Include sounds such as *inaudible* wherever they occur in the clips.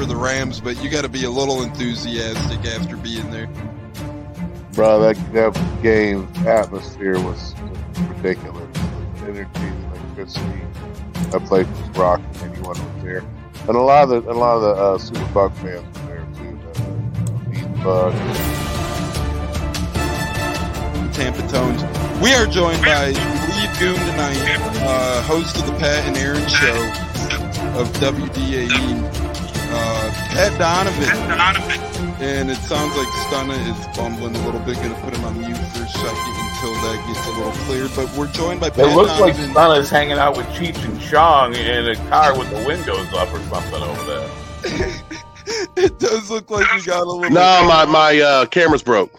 for the Rams, but you got to be a little enthusiastic after being there. Bro, that, that game atmosphere was ridiculous. The energy, the electricity. That place was rocking. Anyone was there, and a lot of the a lot of the uh, Super Buck fans were there too. The, Buck. Tampa Tones. We are joined by Lee Goon tonight, uh, host of the Pat and Aaron Show of WDAE. Pat Donovan. And it sounds like Stunna is bumbling a little bit. Going to put him on mute for a second until that gets a little clear. But we're joined by Pat It looks like Donovan. Stunna's hanging out with Cheech and Chong in a car with the windows up or something over there. *laughs* it does look like we got a little. No, my my uh, camera's broke.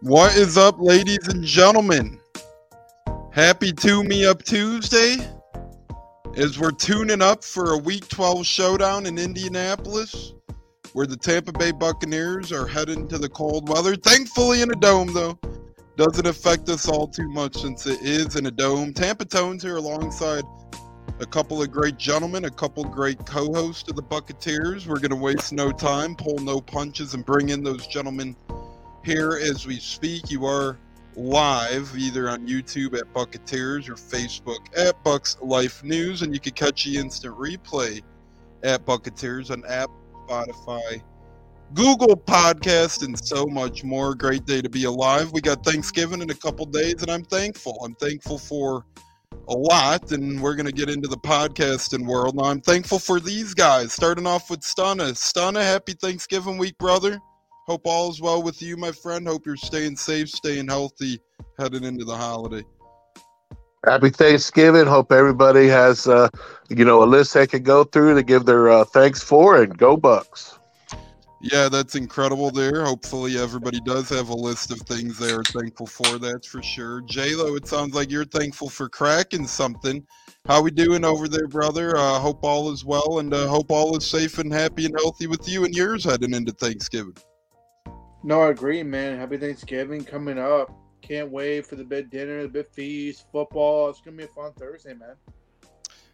What is up, ladies and gentlemen? Happy Tune Me Up Tuesday as we're tuning up for a Week 12 showdown in Indianapolis where the Tampa Bay Buccaneers are heading to the cold weather. Thankfully, in a dome, though. Doesn't affect us all too much since it is in a dome. Tampa Tones here alongside a couple of great gentlemen, a couple great co hosts of the Buccaneers. We're going to waste no time, pull no punches, and bring in those gentlemen here as we speak. You are live either on YouTube at Bucketeers or Facebook at Bucks Life News, and you can catch the instant replay at Bucketeers on Apple, Spotify, Google Podcast, and so much more. Great day to be alive. We got Thanksgiving in a couple days, and I'm thankful. I'm thankful for a lot, and we're going to get into the podcasting world. Now, I'm thankful for these guys, starting off with Stunna. Stunna, happy Thanksgiving week, brother. Hope all is well with you, my friend. Hope you're staying safe, staying healthy heading into the holiday. Happy Thanksgiving. Hope everybody has, uh, you know, a list they can go through to give their uh, thanks for and go Bucks. Yeah, that's incredible there. Hopefully everybody does have a list of things they are thankful for, that's for sure. J-Lo, it sounds like you're thankful for cracking something. How we doing over there, brother? Uh, hope all is well and uh, hope all is safe and happy and healthy with you and yours heading into Thanksgiving. No, I agree, man. Happy Thanksgiving coming up. Can't wait for the big dinner, the big feast, football. It's gonna be a fun Thursday, man.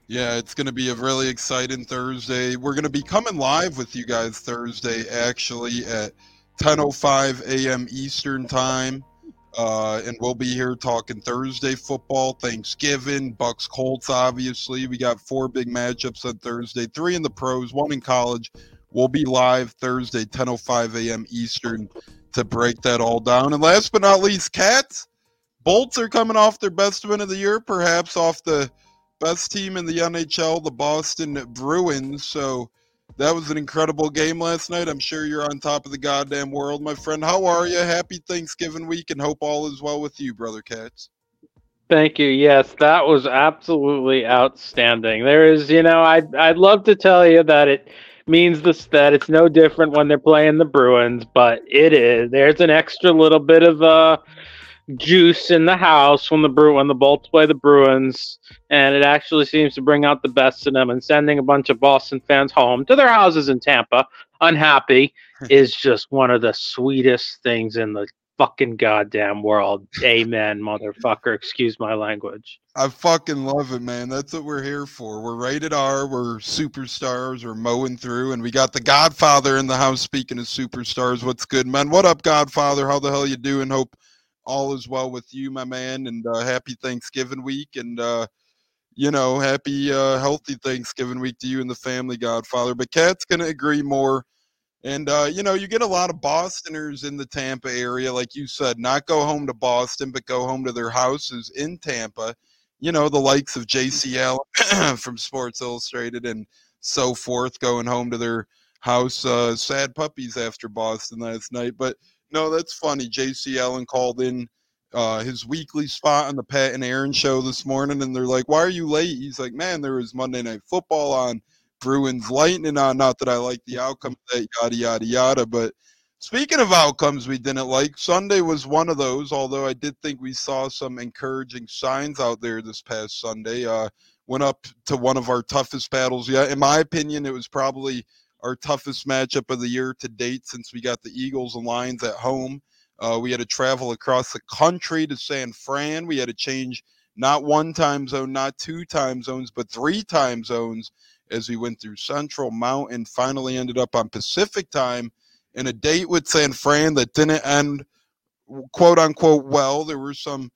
Yeah, it's going to be a really exciting Thursday. We're going to be coming live with you guys Thursday, actually, at 10:05 a.m. Eastern Time, uh, and we'll be here talking Thursday football, Thanksgiving, Bucks Colts. Obviously, we got four big matchups on Thursday, three in the pros, one in college. We'll be live Thursday, 10:05 a.m. Eastern, to break that all down. And last but not least, Cats. Bolts are coming off their best win of the year, perhaps off the best team in the NHL, the Boston Bruins. So that was an incredible game last night. I'm sure you're on top of the goddamn world, my friend. How are you? Happy Thanksgiving week and hope all is well with you, brother Cats. Thank you. Yes, that was absolutely outstanding. There is, you know, I'd I'd love to tell you that it means this that it's no different when they're playing the Bruins, but it is. There's an extra little bit of uh juice in the house when the Bru when the Bolts play the Bruins, and it actually seems to bring out the best in them. And sending a bunch of Boston fans home to their houses in Tampa, unhappy, *laughs* is just one of the sweetest things in the fucking goddamn world. Amen, motherfucker. Excuse my language. I fucking love it, man. That's what we're here for. We're rated R. We're superstars. We're mowing through, and we got the Godfather in the house. Speaking of superstars, what's good, man? What up, Godfather? How the hell you doing? Hope all is well with you, my man, and uh, happy Thanksgiving week, and uh, you know, happy uh, healthy Thanksgiving week to you and the family, Godfather. But Cat's gonna agree more. And uh, you know, you get a lot of Bostoners in the Tampa area, like you said, not go home to Boston, but go home to their houses in Tampa. You know, the likes of JCL *clears throat* from Sports Illustrated and so forth, going home to their house. Uh, sad puppies after Boston last night, but no, that's funny. JC Allen called in uh, his weekly spot on the Pat and Aaron show this morning, and they're like, "Why are you late?" He's like, "Man, there was Monday Night Football on, Bruins Lightning on. Not that I like the outcome of that, yada yada yada. But speaking of outcomes we didn't like, Sunday was one of those. Although I did think we saw some encouraging signs out there this past Sunday. Uh, went up to one of our toughest battles yet. In my opinion, it was probably our toughest matchup of the year to date since we got the Eagles and Lions at home. Uh, we had to travel across the country to San Fran. We had to change not one time zone, not two time zones, but three time zones as we went through Central, Mountain, finally ended up on Pacific time in a date with San Fran that didn't end quote unquote well. There were some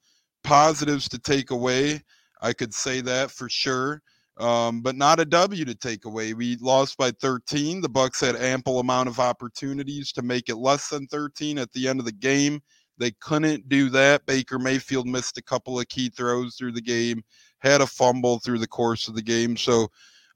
positives to take away. I could say that for sure. Um, but not a W to take away. We lost by 13. The Bucks had ample amount of opportunities to make it less than 13 at the end of the game. They couldn't do that. Baker Mayfield missed a couple of key throws through the game, had a fumble through the course of the game. So,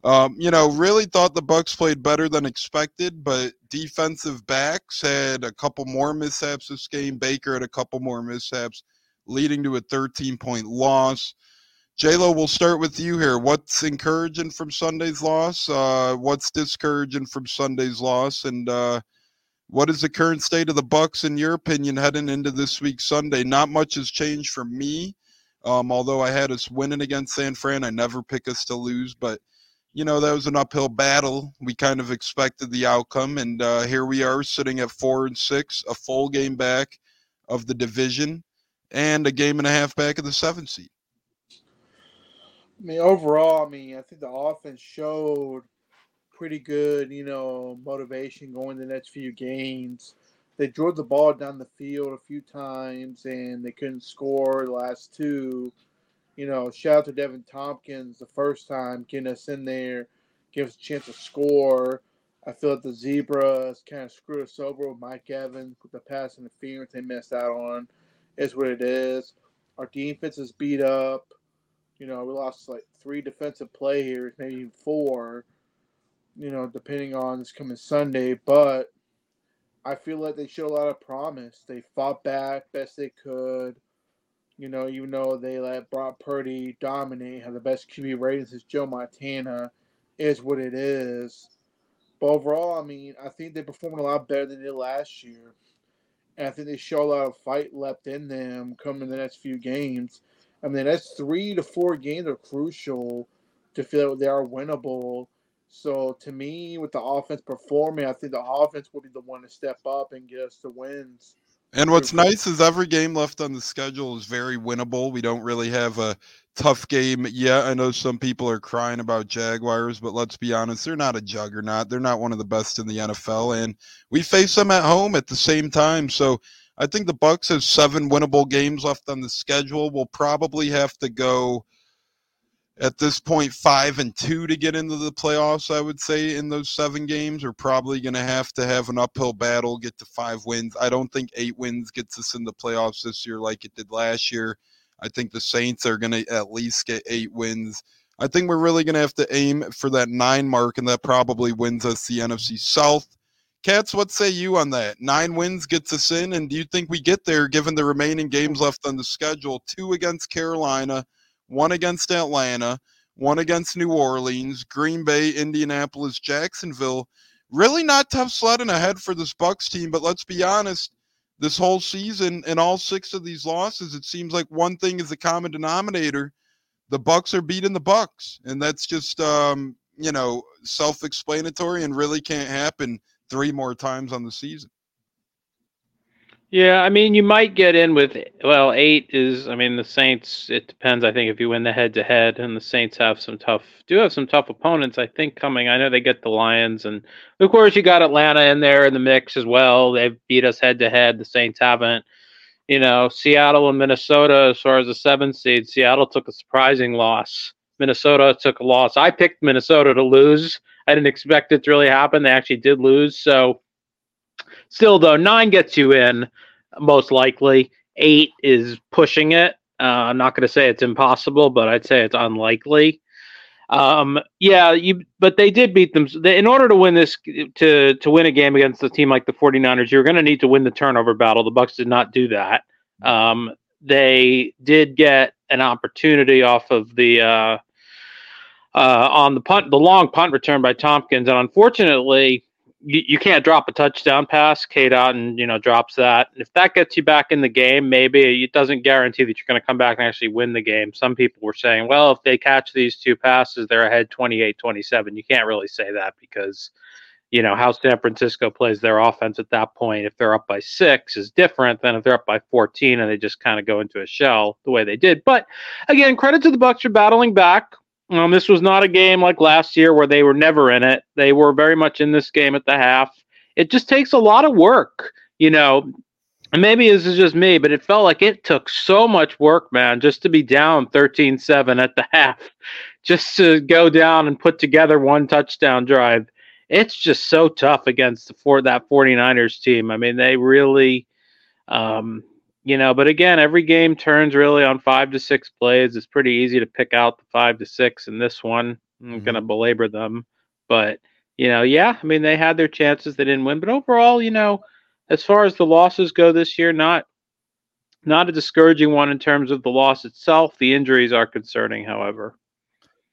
um, you know, really thought the Bucks played better than expected, but defensive backs had a couple more mishaps this game. Baker had a couple more mishaps, leading to a 13 point loss. JLo, we'll start with you here. What's encouraging from Sunday's loss? Uh, what's discouraging from Sunday's loss? And uh, what is the current state of the Bucks, in your opinion, heading into this week's Sunday? Not much has changed for me. Um, although I had us winning against San Fran, I never pick us to lose. But you know that was an uphill battle. We kind of expected the outcome, and uh, here we are sitting at four and six, a full game back of the division, and a game and a half back of the seventh seed. I mean, overall, I mean, I think the offense showed pretty good, you know, motivation going the next few games. They drove the ball down the field a few times and they couldn't score the last two. You know, shout out to Deven Thompkins the first time getting us in there, give us a chance to score. I feel like the Zebras kind of screwed us over with Mike Evans with the pass interference they missed out on. Is what it is. Our defense is beat up. You know, we lost like three defensive players, maybe four, you know, depending on this coming Sunday. But I feel like they showed a lot of promise. They fought back best they could. You know, even though they let Brock Purdy dominate, have the best QB rating since Joe Montana, is what it is. But overall, I mean, I think they performed a lot better than they did last year. And I think they show a lot of fight left in them coming the next few games. I mean, that's three to four games are crucial to feel like they are winnable. So to me, with the offense performing, I think the offense will be the one to step up and get us the wins. And what's nice is every game left on the schedule is very winnable. We don't really have a tough game yet. I know some people are crying about Jaguars, but let's be honest, they're not a juggernaut. They're not one of the best in the NFL, and we face them at home at the same time. So I think the Bucks have seven winnable games left on the schedule. We'll probably have to go at this point five and two to get into the playoffs. I would say in those seven games, we're probably going to have to have an uphill battle, get to five wins. I don't think eight wins gets us in the playoffs this year like it did last year. I think the Saints are going to at least get eight wins. I think we're really going to have to aim for that nine mark, and that probably wins us the NFC South. Cats, what say you on that? Nine wins gets us in, and do you think we get there given the remaining games left on the schedule? Two against Carolina, one against Atlanta, one against New Orleans, Green Bay, Indianapolis, Jacksonville. Really not tough sledding ahead for this Bucks team, but let's be honest. This whole season and all six of these losses, it seems like one thing is the common denominator. The Bucks are beating the Bucks, and that's just um, you know self-explanatory and really can't happen three more times on the season. Yeah, I mean, you might get in with well, eight is. I mean, the Saints. It depends. I think if you win the head to head, and the Saints have some tough, do have some tough opponents. I think coming. I know they get the Lions, and of course you got Atlanta in there in the mix as well. They've beat us head to head. The Saints haven't. You know, Seattle and Minnesota, as far as the seven seed, Seattle took a surprising loss. Minnesota took a loss. I picked Minnesota to lose. I didn't expect it to really happen. They actually did lose. So, still, though, nine gets you in most likely. Eight is pushing it. Uh, I'm not going to say it's impossible, but I'd say it's unlikely. Um, yeah, you, but they did beat them. In order to win this, to to win a game against a team like the 49ers, you're going to need to win the turnover battle. The Bucks did not do that. Um, they did get an opportunity off of the uh, uh, on the punt, the long punt return by Thompkins, and unfortunately, you, you can't drop a touchdown pass. Cade Otton, you know, drops that. And if that gets you back in the game, maybe it doesn't guarantee that you're going to come back and actually win the game. Some people were saying, well, if they catch these two passes, they're ahead 28 27. You can't really say that because you know how San Francisco plays their offense at that point. If they're up by six, is different than if they're up by 14 and they just kind of go into a shell the way they did. But again, credit to the Bucks for battling back. Um, this was not a game like last year where they were never in it. They were very much in this game at the half. It just takes a lot of work, you know. And maybe this is just me, but it felt like it took so much work, man, just to be down 13 7 at the *laughs* half, just to go down and put together one touchdown drive it's just so tough against the for that 49ers team. I mean, they really um, you know, but again, every game turns really on five to six plays. It's pretty easy to pick out the five to six in this one. I'm mm-hmm. going to belabor them, but you know, yeah, I mean, they had their chances. They didn't win, but overall, you know, as far as the losses go this year, not not a discouraging one in terms of the loss itself. The injuries are concerning, however.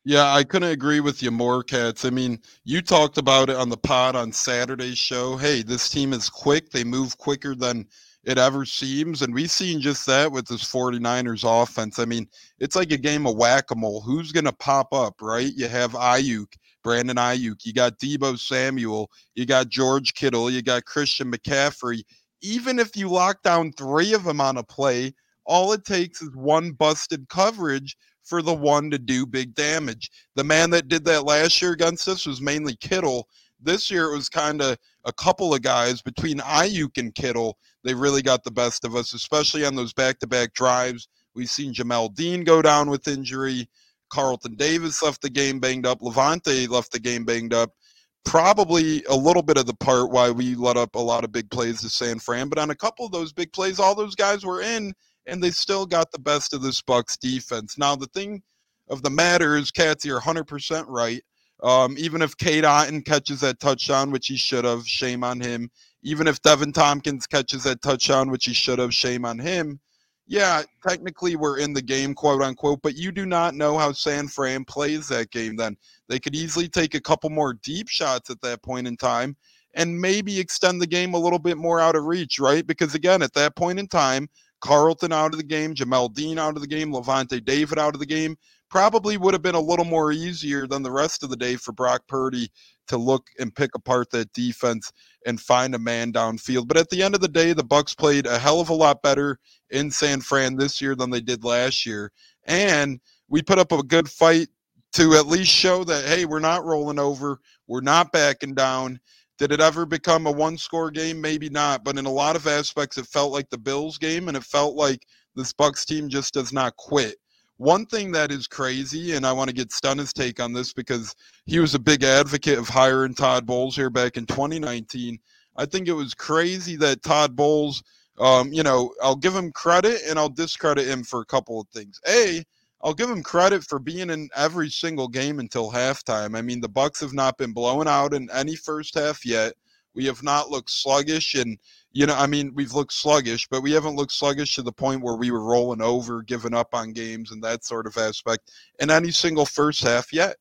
Yeah, I couldn't agree with you more, Cats. I mean, you talked about it on the pod on Saturday's show. Hey, this team is quick. They move quicker than it ever seems. And we've seen just that with this 49ers offense. I mean, it's like a game of whack a mole. Who's going to pop up, right? You have Aiyuk, Brandon Aiyuk. You got Deebo Samuel. You got George Kittle. You got Christian McCaffrey. Even if you lock down three of them on a play, all it takes is one busted coverage for the one to do big damage. The man that did that last year against us was mainly Kittle. This year it was kind of a couple of guys between Aiyuk and Kittle. They really got the best of us, especially on those back-to-back drives. We've seen Jamel Dean go down with injury. Carlton Davis left the game banged up. Lavonte left the game banged up. Probably a little bit of the part why we let up a lot of big plays to San Fran, but on a couple of those big plays, all those guys were in, and they still got the best of this Bucks defense. Now, the thing of the matter is, Cats, you're 100% right. Um, even if Cade Otton catches that touchdown, which he should have, shame on him. Even if Deven Thompkins catches that touchdown, which he should have, shame on him. Yeah, technically we're in the game, quote unquote, but you do not know how San Fran plays that game then. They could easily take a couple more deep shots at that point in time and maybe extend the game a little bit more out of reach, right? Because again, at that point in time, Carlton out of the game, Jamel Dean out of the game, Lavonte David out of the game. Probably would have been a little more easier than the rest of the day for Brock Purdy to look and pick apart that defense and find a man downfield. But at the end of the day, the Bucks played a hell of a lot better in San Fran this year than they did last year. And we put up a good fight to at least show that hey, we're not rolling over, we're not backing down, did it ever become a one score game? Maybe not, but in a lot of aspects, it felt like the Bills game, and it felt like this Bucks team just does not quit. One thing that is crazy, and I want to get Stunner's take on this because he was a big advocate of hiring Todd Bowles here back in 2019. I think it was crazy that Todd Bowles, um, you know, I'll give him credit and I'll discredit him for a couple of things. A, I'll give him credit for being in every single game until halftime. I mean, the Bucks have not been blown out in any first half yet. We have not looked sluggish, and you know, I mean, we've looked sluggish, but we haven't looked sluggish to the point where we were rolling over, giving up on games, and that sort of aspect in any single first half yet.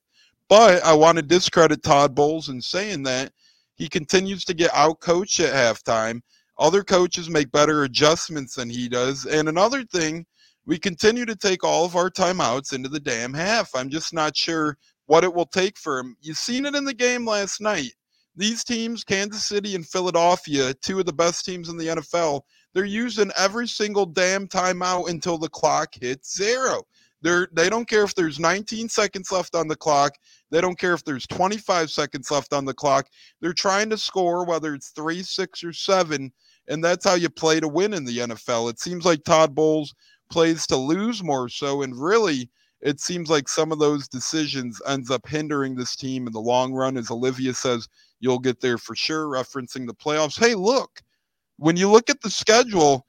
But I want to discredit Todd Bowles in saying that he continues to get out coached at halftime. Other coaches make better adjustments than he does. And another thing we continue to take all of our timeouts into the damn half. I'm just not sure what it will take for him. You've seen it in the game last night. These teams, Kansas City and Philadelphia, two of the best teams in the NFL, they're using every single damn timeout until the clock hits zero. They're, they don't care if there's 19 seconds left on the clock. They don't care if there's 25 seconds left on the clock. They're trying to score, whether it's three, six, or seven. And that's how you play to win in the NFL. It seems like Todd Bowles plays to lose more so. And really, it seems like some of those decisions ends up hindering this team in the long run. As Olivia says, you'll get there for sure, referencing the playoffs. Hey, look, when you look at the schedule,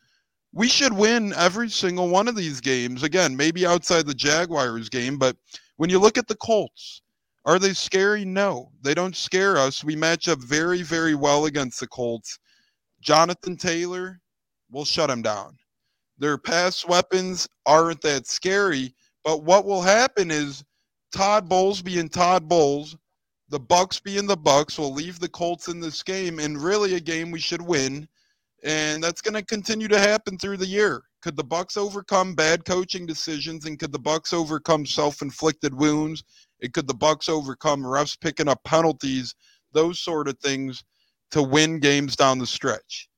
we should win every single one of these games. Again, maybe outside the Jaguars game, but when you look at the Colts, are they scary? No, they don't scare us. We match up very, very well against the Colts. Jonathan Taylor, we'll shut him down. Their pass weapons aren't that scary, but what will happen is Todd Bowles being Todd Bowles, the Bucks being the Bucks will leave the Colts in this game and really a game we should win. And that's going to continue to happen through the year. Could the Bucks overcome bad coaching decisions and could the Bucks overcome self-inflicted wounds? And could the Bucks overcome refs picking up penalties those sort of things to win games down the stretch.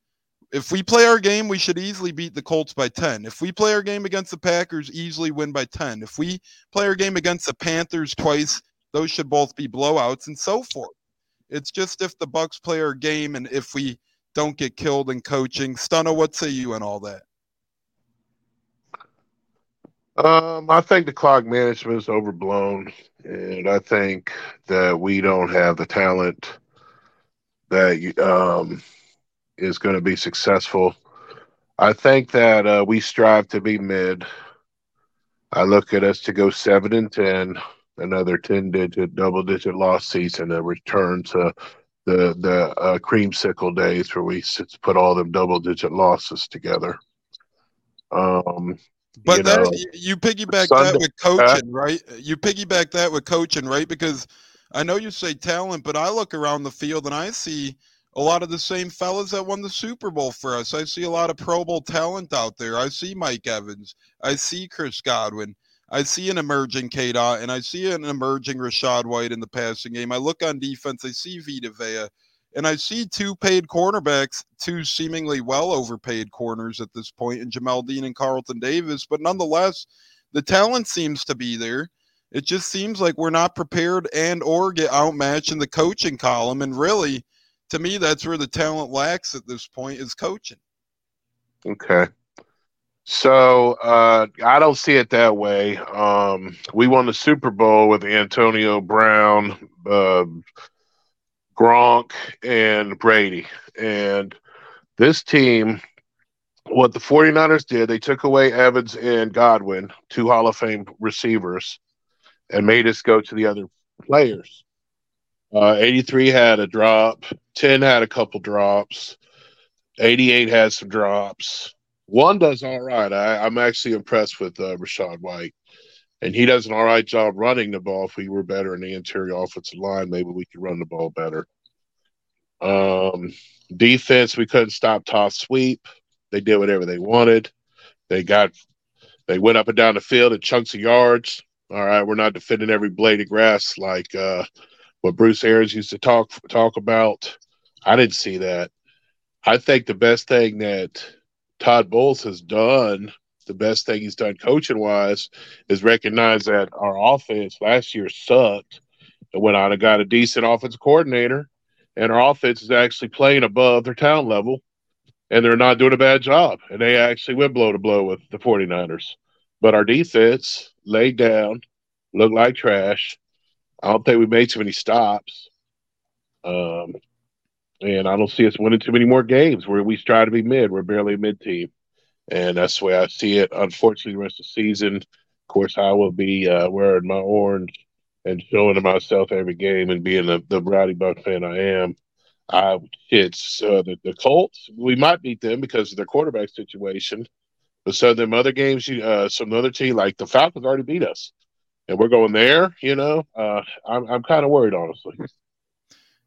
If we play our game, we should easily beat the Colts by 10. If we play our game against the Packers, easily win by 10. If we play our game against the Panthers twice, those should both be blowouts and so forth. It's just if the Bucks play our game and if we don't get killed in coaching. Stunner, what say you and all that? Um, I think the clock management is overblown, and I think that we don't have the talent that um, is going to be successful. I think that uh, we strive to be mid. I look at us to go seven and ten, another ten digit, double digit loss season, a return to the the uh, creamsicle days where we put all them double digit losses together. Um, but you that know, you piggyback Sunday, that with coaching, right? You piggyback that with coaching, right? Because I know you say talent, but I look around the field and I see a lot of the same fellas that won the Super Bowl for us. I see a lot of Pro Bowl talent out there. I see Mike Evans. I see Chris Godwin. I see an emerging K Dot and I see an emerging Rachaad White in the passing game. I look on defense, I see Vita Vea, and I see two paid cornerbacks, two seemingly well overpaid corners at this point in Jamel Dean and Carlton Davis. But nonetheless, the talent seems to be there. It just seems like we're not prepared and or get outmatched in the coaching column. And really, to me, that's where the talent lacks at this point is coaching. Okay. So uh, I don't see it that way. Um, we won the Super Bowl with Antonio Brown, uh, Gronk, and Brady. And this team, what the 49ers did, they took away Evans and Godwin, two Hall of Fame receivers, and made us go to the other players. Uh, 83 had a drop, 10 had a couple drops, 88 had some drops. One does all right. I, am actually impressed with uh, Rachaad White, and he does an all right job running the ball. If we were better in the interior offensive line, maybe we could run the ball better. Um, defense, we couldn't stop toss sweep. They did whatever they wanted. They got, they went up and down the field in chunks of yards. All right, we're not defending every blade of grass like uh, what Bruce Arians used to talk talk about. I didn't see that. I think the best thing that Todd Bowles has done, the best thing he's done coaching wise, is recognize that our offense last year sucked and went out and got a decent offensive coordinator, and our offense is actually playing above their talent level, and they're not doing a bad job. And they actually went blow to blow with the 49ers. But our defense laid down, looked like trash. I don't think we made too many stops. Um, and I don't see us winning too many more games where we try to be mid. We're barely a mid team, and that's the way I see it. Unfortunately, the rest of the season, of course, I will be uh, wearing my orange and showing to myself every game and being the, the Rowdy Buck fan I am. I it's uh, the, the Colts. We might beat them because of their quarterback situation, but some of them other games, you, uh, some other team like the Falcons already beat us, and we're going there. You know, uh, I'm I'm kind of worried honestly.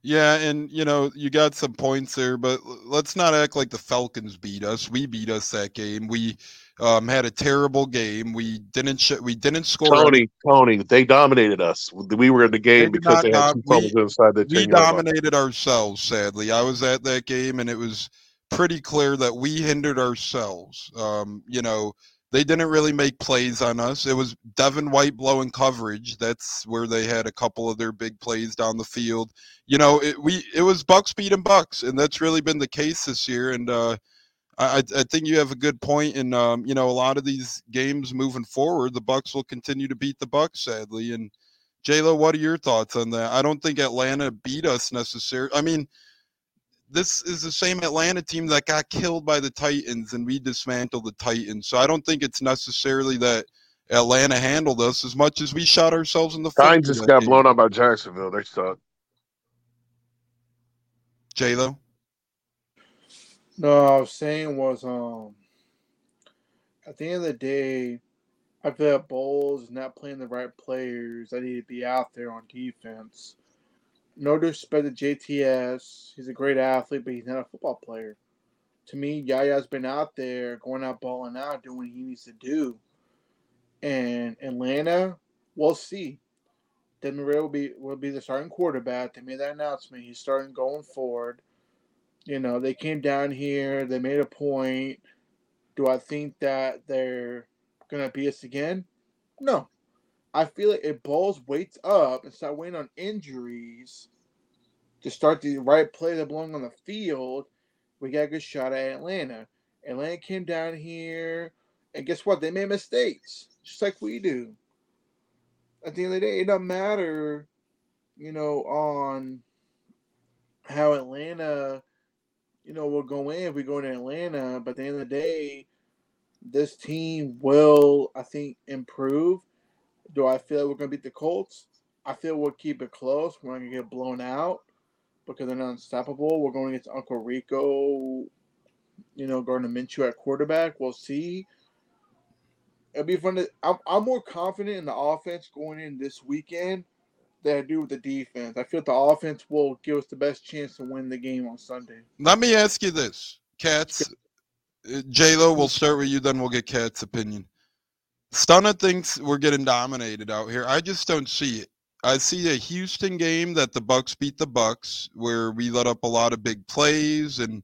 Yeah, and you know you got some points there, but let's not act like the Falcons beat us. We beat us that game. We um, had a terrible game. We didn't sh- we didn't score. Tony, Tony, they dominated us. We were in the game they because they had two fumbles inside the. Team. We dominated ourselves. Sadly, I was at that game, and it was pretty clear that we hindered ourselves. Um, you know, they didn't really make plays on us. It was Devin White blowing coverage. That's where they had a couple of their big plays down the field. You know, it, we it was Bucks beating Bucks, and that's really been the case this year. And uh, I, I think you have a good point. And um, you know, a lot of these games moving forward, the Bucks will continue to beat the Bucks, sadly. And Lo, what are your thoughts on that? I don't think Atlanta beat us necessarily. I mean this is the same Atlanta team that got killed by the Titans, and we dismantled the Titans. So I don't think it's necessarily that Atlanta handled us as much as we shot ourselves in the foot. Titans just got game. blown out by Jacksonville. They suck. J Lo. No, I was saying was um at the end of the day, I feel like Bowles not playing the right players I need to be out there on defense no disrespect to JTS. He's a great athlete, but he's not a football player. To me, Yaya's been out there going out balling out, doing what he needs to do. And Atlanta, we'll see. Ridder will be will be the starting quarterback. They made that announcement. He's starting going forward. You know, they came down here. They made a point. Do I think that they're gonna beat us again? No. I feel like if Bowles waits up and start waiting on injuries to start the right play that belong on the field, we got a good shot at Atlanta. Atlanta came down here, and guess what? They made mistakes, just like we do. At the end of the day, it doesn't matter, you know, on how Atlanta, you know, will go in if we go into Atlanta. But at the end of the day, this team will, I think, improve. Do I feel we're going to beat the Colts? I feel we'll keep it close. We're not going to get blown out because they're not unstoppable. We're going against Uncle Rico, you know, Gardner Minshew at quarterback. We'll see. It'll be fun to. I'm, I'm more confident in the offense going in this weekend than I do with the defense. I feel the offense will give us the best chance to win the game on Sunday. Let me ask you this, Cats. Uh, J Lo, we'll start with you, then we'll get Cat's opinion. Stunna thinks we're getting dominated out here. I just don't see it. I see a Houston game that the Bucks beat the Bucks, where we let up a lot of big plays, and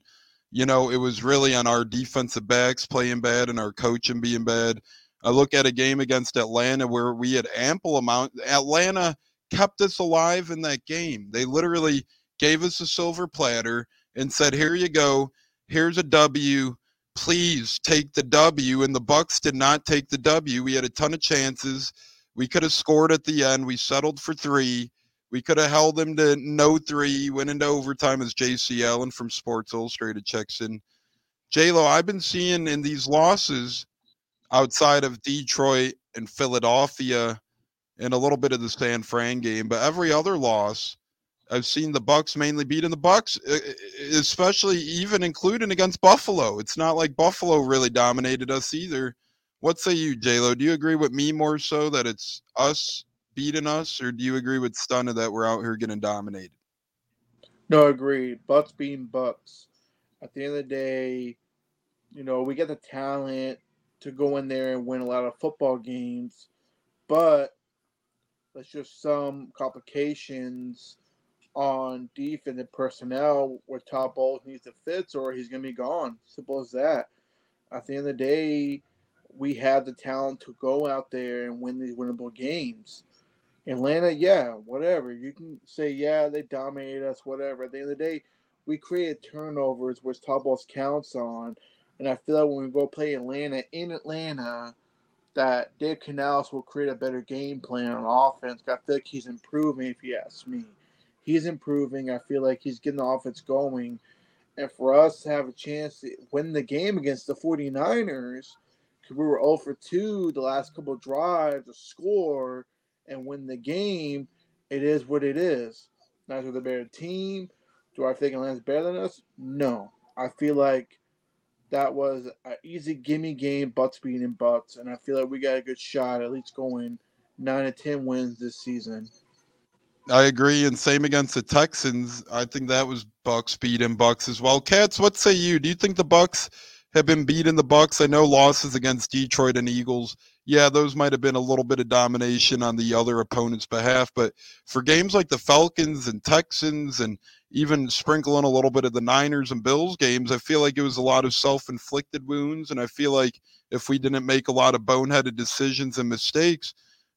you know it was really on our defensive backs playing bad and our coaching being bad. I look at a game against Atlanta where we had ample amount. Atlanta kept us alive in that game. They literally gave us a silver platter and said, "Here you go. Here's a W. Please take the W." And the Bucks did not take the W. We had a ton of chances. We could have scored at the end. We settled for three. We could have held them to no three, went into overtime as JC Allen from Sports Illustrated checks in. J Lo, I've been seeing in these losses outside of Detroit and Philadelphia and a little bit of the San Fran game, but every other loss, I've seen the Bucks mainly beating the Bucks, especially even including against Buffalo. It's not like Buffalo really dominated us either. What say you, JLo? Do you agree with me more so that it's us beating us, or do you agree with Stunna that we're out here getting dominated? No, agreed. Bucks being Bucks. At the end of the day, you know, we get the talent to go in there and win a lot of football games, but there's just some complications on defense and personnel where Todd Bowles needs to fit or he's going to be gone. Simple as that. At the end of the day, we have the talent to go out there and win these winnable games. Atlanta, yeah, whatever. You can say, yeah, they dominated us, whatever. At the end of the day, we created turnovers, which Todd Bowles counts on. And I feel like when we go play Atlanta in Atlanta, that Dave Canales will create a better game plan on offense. I feel like he's improving, if you ask me. He's improving. I feel like he's getting the offense going. And for us to have a chance to win the game against the 49ers because – we were 0 for 2 the last couple drives to score and win the game. It is what it is. Not with a better team. Do I think Atlanta's better than us? No. I feel like that was an easy gimme game, butts beating butts, and I feel like we got a good shot at least going nine to ten wins this season. I agree, and same against the Texans. I think that was Bucks beating Bucks as well. Cats, what say you? Do you think the Bucks? have been beating the Bucks. I know losses against Detroit and Eagles. Yeah, those might have been a little bit of domination on the other opponent's behalf, but for games like the Falcons and Texans and even sprinkling a little bit of the Niners and Bills games, I feel like it was a lot of self-inflicted wounds and I feel like if we didn't make a lot of boneheaded decisions and mistakes,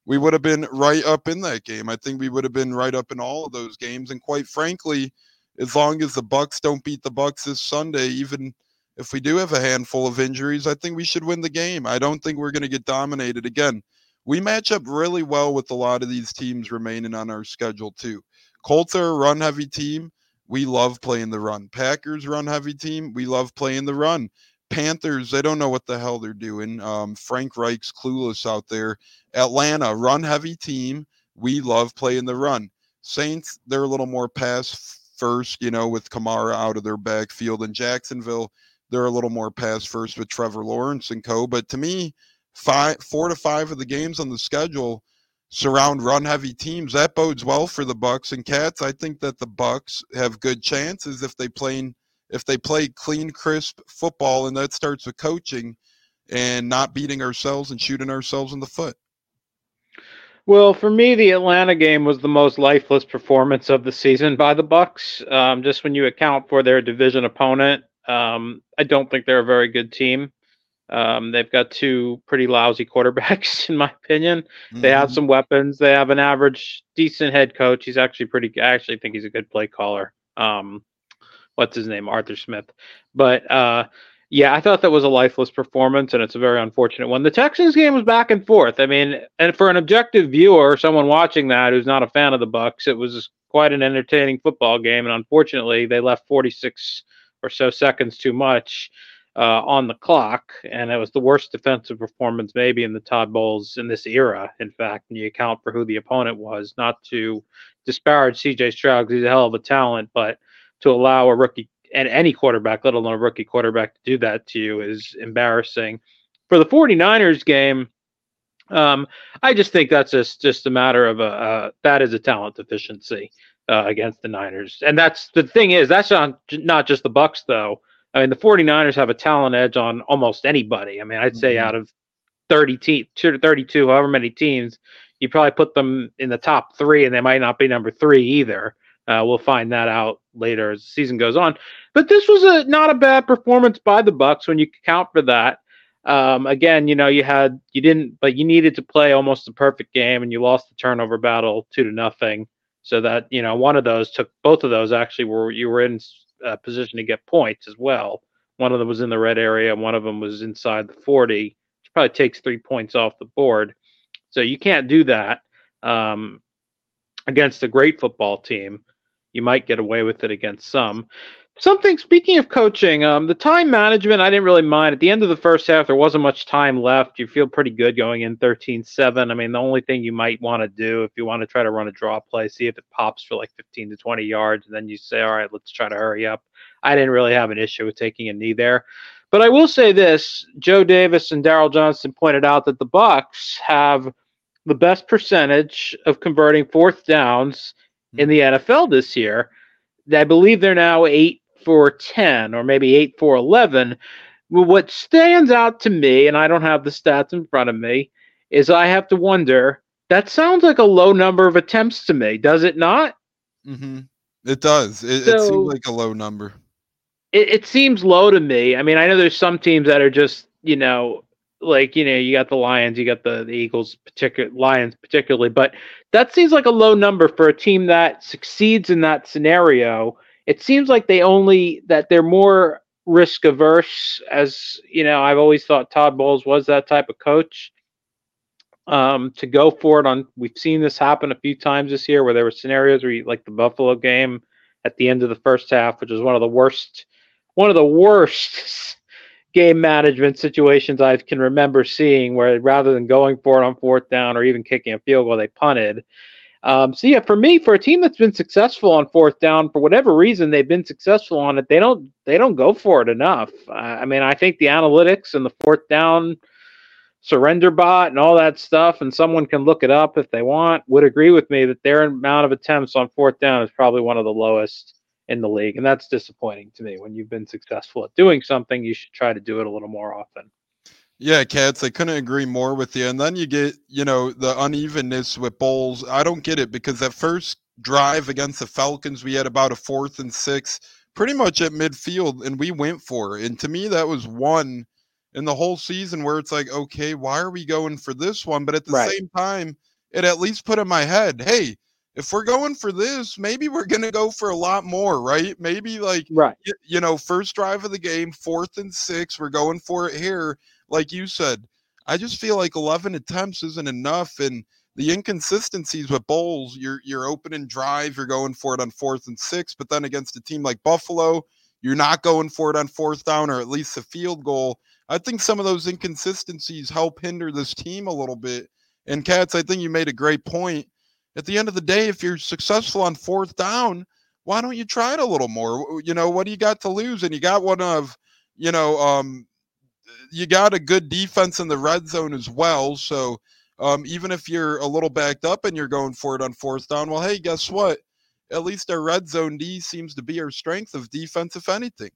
we would have been right up in that game. I think we would have been right up in all of those games and quite frankly, as long as the Bucks don't beat the Bucks this Sunday, even if we do have a handful of injuries, I think we should win the game. I don't think we're going to get dominated again. We match up really well with a lot of these teams remaining on our schedule too. Colts are a run heavy team. We love playing the run. Packers run heavy team. We love playing the run. Panthers, they don't know what the hell they're doing. Um, Frank Reich's clueless out there. Atlanta, run heavy team. We love playing the run. Saints, they're a little more pass first, you know, with Kamara out of their backfield. And Jacksonville, they're a little more pass first with Trevor Lawrence and co. But to me, five, four to five of the games on the schedule surround run heavy teams. That bodes well for the Bucks and Cats. I think that the Bucks have good chances if they play if they play clean, crisp football, and that starts with coaching and not beating ourselves and shooting ourselves in the foot. Well, for me, the Atlanta game was the most lifeless performance of the season by the Bucks. Um, just when you account for their division opponent, um, I don't think they're a very good team. Um, they've got two pretty lousy *laughs* quarterbacks, in my opinion. They have Mhm. some weapons. They have an average, decent head coach. He's actually pretty. I actually think he's a good play caller. Um, what's his name? Arthur Smith. But uh, yeah, I thought that was a lifeless performance, and it's a very unfortunate one. The Texans game was back and forth. I mean, and for an objective viewer, someone watching that who's not a fan of the Bucks, it was quite an entertaining football game. And unfortunately, they left 46 or so seconds too much uh, on the clock, and it was the worst defensive performance maybe in the Todd Bowles in this era. In fact, when you account for who the opponent was, not to disparage C.J. Stroud because he's a hell of a talent, but to allow a rookie and any quarterback, let alone a rookie quarterback, to do that to you is embarrassing. For the 49ers game, um, I just think that's just just a matter of a uh, that is a talent deficiency uh, against the Niners, and that's the thing is that's not not just the Bucks though. I mean, the 49ers have a talent edge on almost anybody. I mean, I'd say Mhm. out of 30 te- 32, however many teams, you probably put them in the top three, and they might not be number three either. Uh, we'll find that out later as the season goes on. But this was a not a bad performance by the Bucks when you count for that. Um, again, you know, you had you didn't, but you needed to play almost a perfect game, and you lost the turnover battle two to nothing. So that you know, one of those took both of those actually were you were in uh, position to get points as well. One of them was in the red area, one of them was inside the forty, which probably takes three points off the board. So you can't do that um, against a great football team. You might get away with it against some. Something speaking of coaching, um, the time management I didn't really mind. At the end of the first half, there wasn't much time left. You feel pretty good going in 13-7. I mean, the only thing you might want to do if you want to try to run a draw play, see if it pops for like 15 to 20 yards, and then you say, all right, let's try to hurry up. I didn't really have an issue with taking a knee there. But I will say this: Joe Davis and Daryl Johnston pointed out that the Bucks have the best percentage of converting fourth downs in the NFL this year. I believe they're now eight for ten, or maybe eight for eleven. Well, what stands out to me, and I don't have the stats in front of me, is I have to wonder. That sounds like a low number of attempts to me, does it not? hmm It does. It, it So- seemed like a low number. it, it seems low to me. I mean, I know there's some teams that are just, you know, like you know, you got the Lions, you got the, the Eagles, particular Lions particularly, but that seems like a low number for a team that succeeds in that scenario. It seems like they only that they're more risk averse. As you know, I've always thought Todd Bowles was that type of coach. Um, to go for it on, we've seen this happen a few times this year where there were scenarios where, you, like the Buffalo game at the end of the first half, which was one of the worst one of the worst *laughs* game management situations I can remember seeing, where rather than going for it on fourth down or even kicking a field goal, they punted. Um, so yeah, for me, for a team that's been successful on fourth down, for whatever reason they've been successful on it, they don't they don't go for it enough. Uh, I mean, I think the analytics and the fourth down surrender bot and all that stuff, and someone can look it up if they want, would agree with me that their amount of attempts on fourth down is probably one of the lowest in the league, and that's disappointing to me. When you've been successful at doing something, you should try to do it a little more often. Yeah, Cats, I couldn't agree more with you. And then you get, you know, the unevenness with Bowles. I don't get it because that first drive against the Falcons, we had about a fourth and six, pretty much at midfield, and we went for it. And to me, that was one in the whole season where it's like, okay, why are we going for this one? But at the Right. same time, it at least put in my head, hey, if we're going for this, maybe we're going to go for a lot more, right? Maybe like Right. y- you know, first drive of the game, fourth and six, we're going for it here. Like you said, I just feel like 11 attempts isn't enough. And the inconsistencies with Bowles, you're, you're opening drive, you're going for it on fourth and six, but then against a team like Buffalo, you're not going for it on fourth down or at least a field goal. I think some of those inconsistencies help hinder this team a little bit. And Cats, I think you made a great point. At the end of the day, if you're successful on fourth down, why don't you try it a little more? You know, what do you got to lose? And you got one of, you know, um, you got a good defense in the red zone as well. So um, even if you're a little backed up and you're going for it on fourth down, well, hey, guess what? At least our red zone D seems to be our strength of defense, if anything.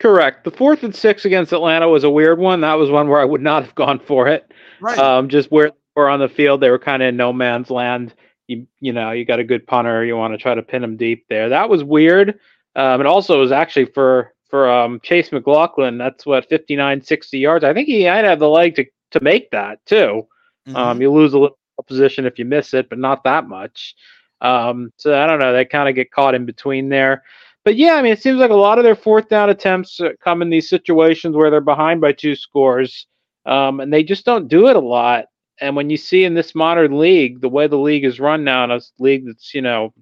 Correct. The fourth and six against Atlanta was a weird one. That was one where I would not have gone for it. Right. Um, just where were on the field. They were kind of in no man's land. You you know you got a good punter. You want to try to pin him deep there. That was weird. Um, and also it was actually for for um, Chase McLaughlin. That's what 59, 60 yards. I think he might have the leg to to make that too. Mhm. Um, you lose a little position if you miss it, but not that much. Um, so I don't know. They kind of get caught in between there. But yeah, I mean, it seems like a lot of their fourth down attempts uh, come in these situations where they're behind by two scores, um, and they just don't do it a lot. And when you see in this modern league, the way the league is run now, in a league that's you know,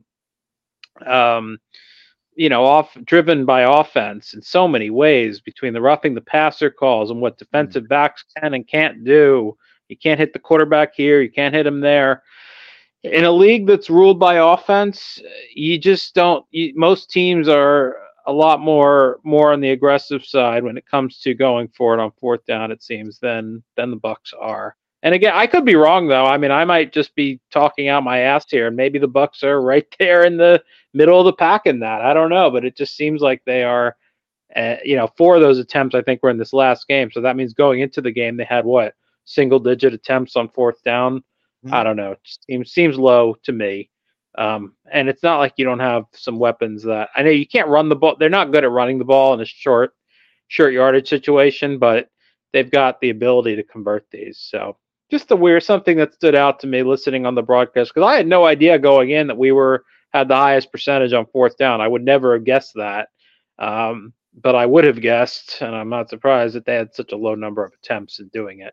um, you know, off driven by offense in so many ways between the roughing the passer calls and what defensive backs can and can't do. You can't hit the quarterback here. You can't hit him there. In a league that's ruled by offense, you just don't. You, most teams are a lot more more on the aggressive side when it comes to going for it on fourth down. It seems than than the Bucks are. And again, I could be wrong though. I mean, I might just be talking out my ass here, and maybe the Bucks are *laughs* right there in the middle of the pack in that. I don't know, but it just seems like they are. Uh, you know, four of those attempts I think were in this last game, so that means going into the game they had what single digit attempts on fourth down. Mhm. I don't know. It seems seems low to me. Um, and it's not like you don't have some weapons that I know you can't run the ball. They're not good at running the ball in a short short yardage situation, but they've got the ability to convert these. So just the weird something that stood out to me listening on the broadcast because I had no idea going in that we were had the highest percentage on fourth down. I would never have guessed that. Um, but I would have guessed, and I'm not surprised that they had such a low number of attempts in doing it.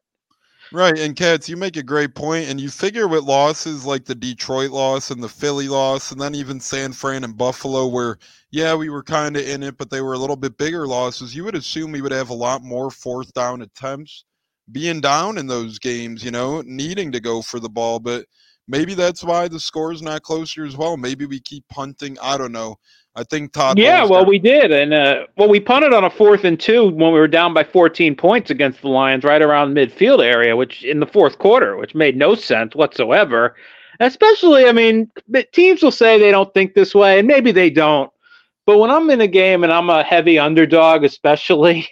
Right, and Cats, you make a great point, and you figure with losses like the Detroit loss and the Philly loss, and then even San Fran and Buffalo, where yeah, we were kind of in it, but they were a little bit bigger losses. You would assume we would have a lot more fourth down attempts, being down in those games, you know, needing to go for the ball, but maybe that's why the score's not closer as well. Maybe we keep punting. I don't know. I think Todd. Yeah, well, we did, and uh, well, we punted on a fourth and two when we were down by 14 points against the Lions, right around midfield area, which in the fourth quarter, which made no sense whatsoever. Especially, I mean, teams will say they don't think this way, and maybe they don't. But when I'm in a game and I'm a heavy underdog, especially,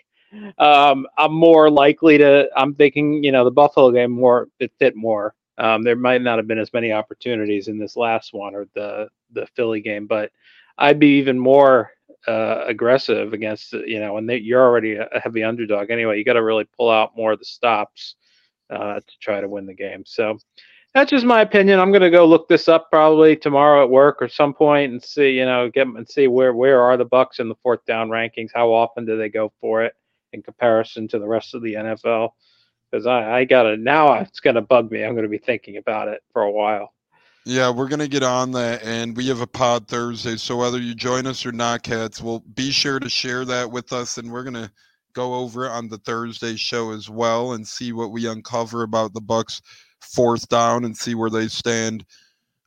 um, I'm more likely to. I'm thinking, you know, the Buffalo game more it fit more. Um, there might not have been as many opportunities in this last one or the the Philly game, but I'd be even more uh, aggressive against you know when they, you're already a a heavy underdog anyway. You got to really pull out more of the stops uh, to try to win the game. So that's just my opinion. I'm gonna go look this up probably tomorrow at work or some point and see you know get and see where where are the Bucks in the fourth down rankings. How often do they go for it in comparison to the rest of the NFL? Because I, I gotta now it's gonna bug me. I'm gonna be thinking about it for a while. Yeah, we're gonna get on that, and we have a pod Thursday. So whether you join us or not, cats, we'll be sure to share that with us, and we're gonna go over it on the Thursday show as well, and see what we uncover about the Bucks' fourth down, and see where they stand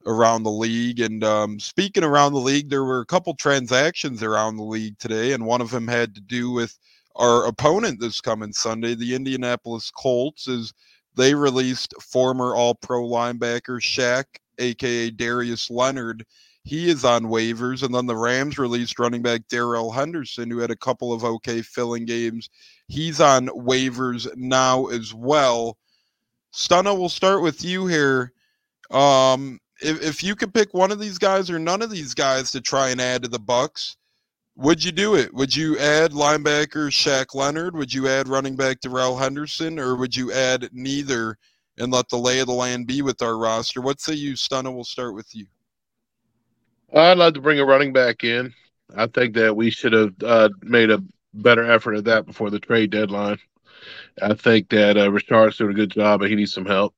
around the league. And um, speaking around the league, there were a couple transactions around the league today, and one of them had to do with our opponent this coming Sunday, the Indianapolis Colts, is they released former All Pro linebacker Shaq, aka Darius Leonard. He is on waivers, and then the Rams released running back Darrell Henderson, who had a couple of okay filling games. He's on waivers now as well. Stunna, we'll start with you here. Um, if, if you could pick one of these guys or none of these guys to try and add to the Bucks, would you do it? Would you add linebacker Shaq Leonard? Would you add running back Darrell Henderson, or would you add neither and let the lay of the land be with our roster? What say you, Stunna? We'll start with you. I'd like to bring a running back in. I think that we should have uh, made a better effort at that before the trade deadline. I think that uh, Richard's doing a good job, but he needs some help.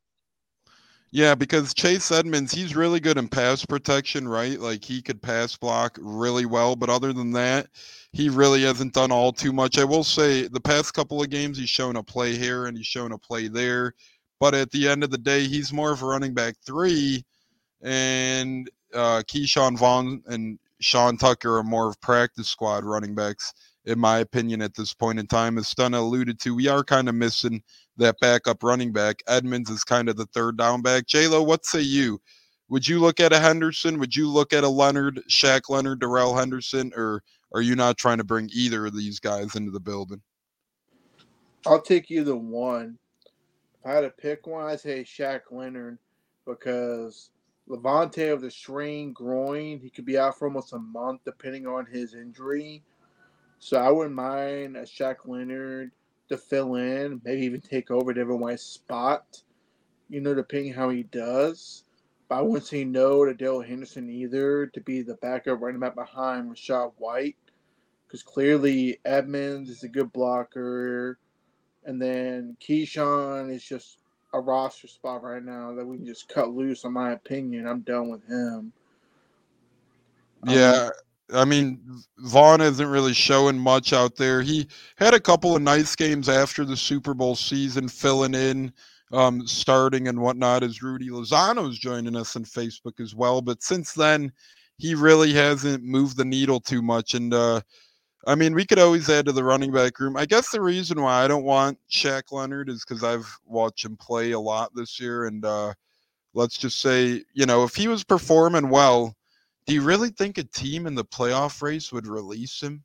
Yeah, because Chase Edmonds, he's really good in pass protection, right? Like he could pass block really well, but other than that, he really hasn't done all too much. I will say the past couple of games, he's shown a play here and he's shown a play there, but at the end of the day, he's more of a running back three, and uh, Ke'Shawn Vaughn and Sean Tucker are more of practice squad running backs, in my opinion, at this point in time. As Stunna alluded to, we are kind of missing that backup running back. Edmonds is kind of the third down back. Lo, what say you? Would you look at a Henderson? Would you look at a Leonard, Shaq Leonard, Darrell Henderson, or are you not trying to bring either of these guys into the building? I'll take either one. if I had to pick one, I'd say Shaq Leonard because Lavonte of the strained groin, he could be out for almost a month depending on his injury. So I wouldn't mind a Shaq Leonard to fill in, maybe even take over Devin White's spot, you know, depending how he does. But I wouldn't say no to Dale Henderson either to be the backup running back behind Rachaad White. Because clearly Edmonds is a good blocker. And then Ke'Shawn is just a roster spot right now that we can just cut loose, in my opinion. I'm done with him. Um, yeah. I mean, Vaughn isn't really showing much out there. He had a couple of nice games after the Super Bowl season, filling in, um, starting and whatnot, as Rudy Lozano is joining us on Facebook as well. But since then, he really hasn't moved the needle too much. And uh, I mean, we could always add to the running back room. I guess the reason why I don't want Shaq Leonard is because I've watched him play a lot this year. And uh, let's just say, you know, if he was performing well, do you really think a team in the playoff race would release him?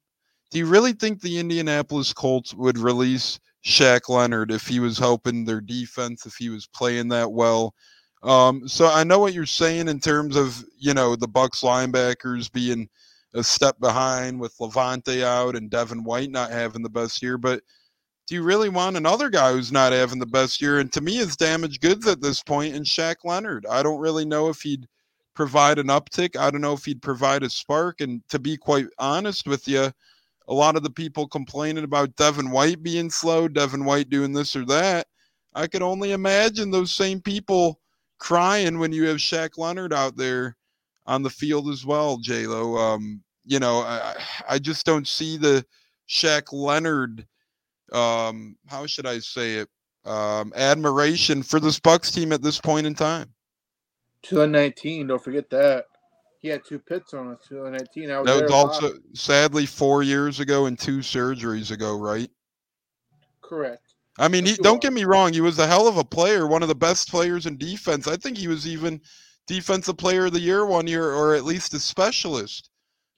Do you really think the Indianapolis Colts would release Shaq Leonard if he was helping their defense, if he was playing that well? Um, so I know what you're saying in terms of, you know, the Bucks linebackers being – a step behind with Lavonte out and Devin White not having the best year. But do you really want another guy who's not having the best year? And to me, it's damaged goods at this point in Shaq Leonard. I don't really know if he'd provide an uptick. I don't know if he'd provide a spark. And to be quite honest with you, a lot of the people complaining about Devin White being slow, Devin White doing this or that, I could only imagine those same people crying when you have Shaq Leonard out there on the field as well, J Lo. Um, you know, I, I just don't see the Shaq Leonard. Um, how should I say it? Um, admiration for this Bucs team at this point in time. 2019, don't forget that. He had two pits on us. 2019. Was that was also sadly four years ago and two surgeries ago, right? Correct. I mean, he, don't get me wrong. He was a hell of a player, one of the best players in defense. I think he was even defensive player of the year one year, or at least a specialist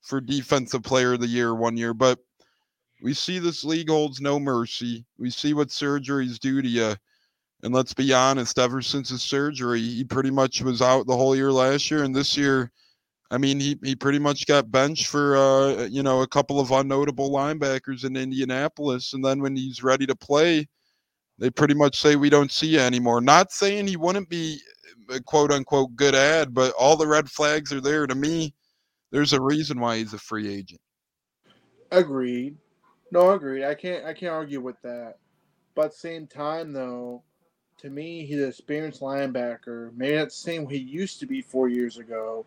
for defensive player of the year one year. But we see this league holds no mercy. We see what surgeries do to you. And let's be honest, ever since his surgery, he pretty much was out the whole year last year. And this year, I mean, he, he pretty much got benched for, uh, you know, a couple of unnotable linebackers in Indianapolis. And then when he's ready to play, they pretty much say we don't see you anymore. Not saying he wouldn't be a quote unquote good ad, but all the red flags are there. To me, there's a reason why he's a free agent. Agreed. No, agreed. I can't I can't argue with that. But same time though, to me he's an experienced linebacker. Maybe not the same he used to be four years ago.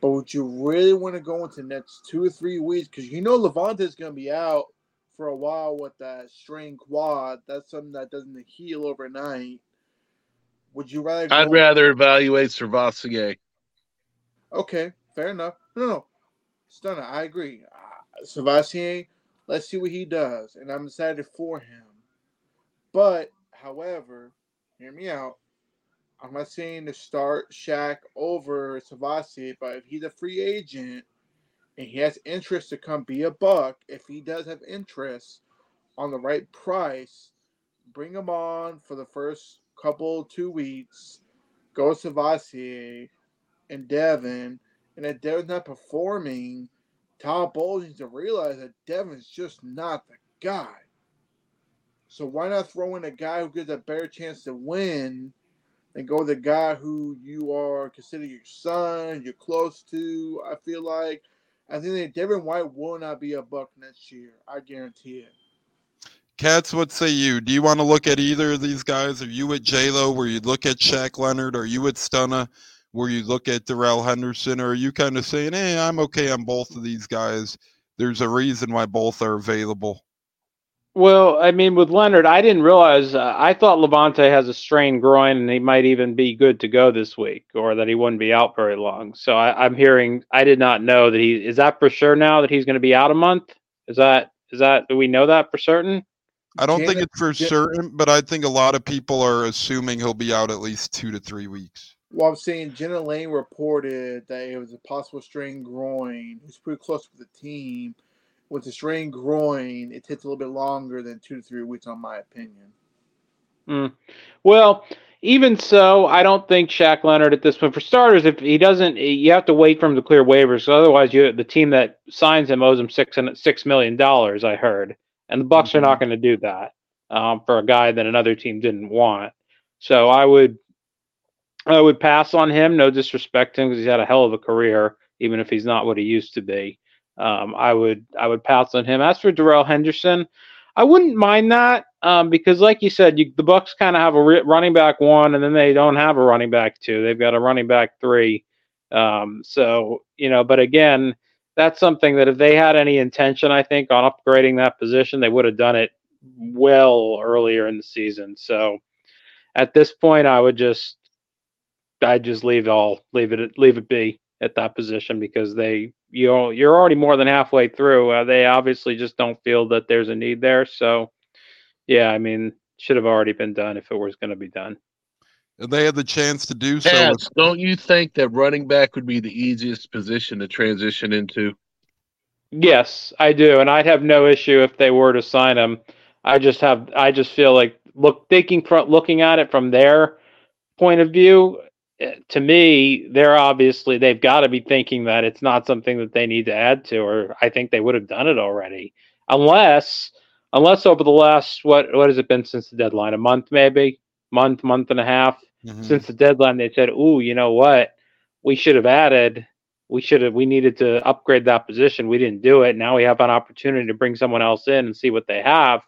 But would you really want to go into the next two or three weeks? Because you know Lavonte is going to be out for a while with that strained quad. That's something that doesn't heal overnight. Would you rather? I'd rather evaluate SirVocea. Okay, fair enough. No, no, Stunner, I agree. Uh, SirVocea, let's see what he does, and I'm excited for him. But, however, hear me out. I'm not saying to start Shaq over SirVocea, but if he's a free agent and he has interest to come be a buck, if he does have interest on the right price, bring him on for the first couple two weeks, go SirVocea and Devin, and if Devin's not performing, Todd Bowles needs to realize that Devin's just not the guy. So why not throw in a guy who gives a better chance to win and go the guy who you are consider your son, you're close to? I feel like I think that Devin White will not be a buck next year. I guarantee it. Cats, what say you? Do you want to look at either of these guys? Are you at Lo where you look at Shaq Leonard? Are you at Stunna where you look at Darrell Henderson? Or are you kind of saying, hey, I'm okay on both of these guys? There's a reason why both are available. Well, I mean, with Leonard, I didn't realize. Uh, I thought Lavonte has a strained groin, and he might even be good to go this week, or that he wouldn't be out very long. So I, I'm hearing. I did not know that he is that for sure now that he's going to be out a month. Is that is that? Do we know that for certain? I don't think it's for certain, but I think a lot of people are assuming he'll be out at least two to three weeks. Well, I'm saying Jenna Laine reported that it was a possible strained groin. He's pretty close with the team. With a strained groin, it takes a little bit longer than two to three weeks, on my opinion. Mm. Well, even so, I don't think Shaq Leonard at this point, for starters, if he doesn't, you have to wait for him to clear waivers. So otherwise, you the team that signs him owes him six and six million dollars. I heard, and the Bucks mm-hmm. are not going to do that um, for a guy that another team didn't want. So I would, I would pass on him. No disrespect to him because he's had a hell of a career, even if he's not what he used to be. Um, I would, I would pass on him. As for Darrell Henderson, I wouldn't mind that um, because, like you said, you, the Bucks kind of have a re- running back one, and then they don't have a running back two. They've got a running back three. Um, so you know, but again, that's something that if they had any intention, I think, on upgrading that position, they would have done it well earlier in the season. So at this point, I would just, I'd just leave it all, leave it, leave it be at that position because they you you're already more than halfway through. Uh, they obviously just don't feel that there's a need there. So, yeah, I mean, should have already been done if it was going to be done. They had the chance to do so. Yes, don't you think that running back would be the easiest position to transition into? Yes, I do, and I'd have no issue if they were to sign him. I just have, I just feel like look, thinking from looking at it from their point of view, to me, they're obviously they've got to be thinking that it's not something that they need to add to, or I think they would have done it already, unless unless over the last what what has it been since the deadline? A month maybe, month, month and a half mm-hmm. since the deadline. They said, "Ooh, you know what? We should have added. We should have. We needed to upgrade that position. We didn't do it. Now we have an opportunity to bring someone else in and see what they have."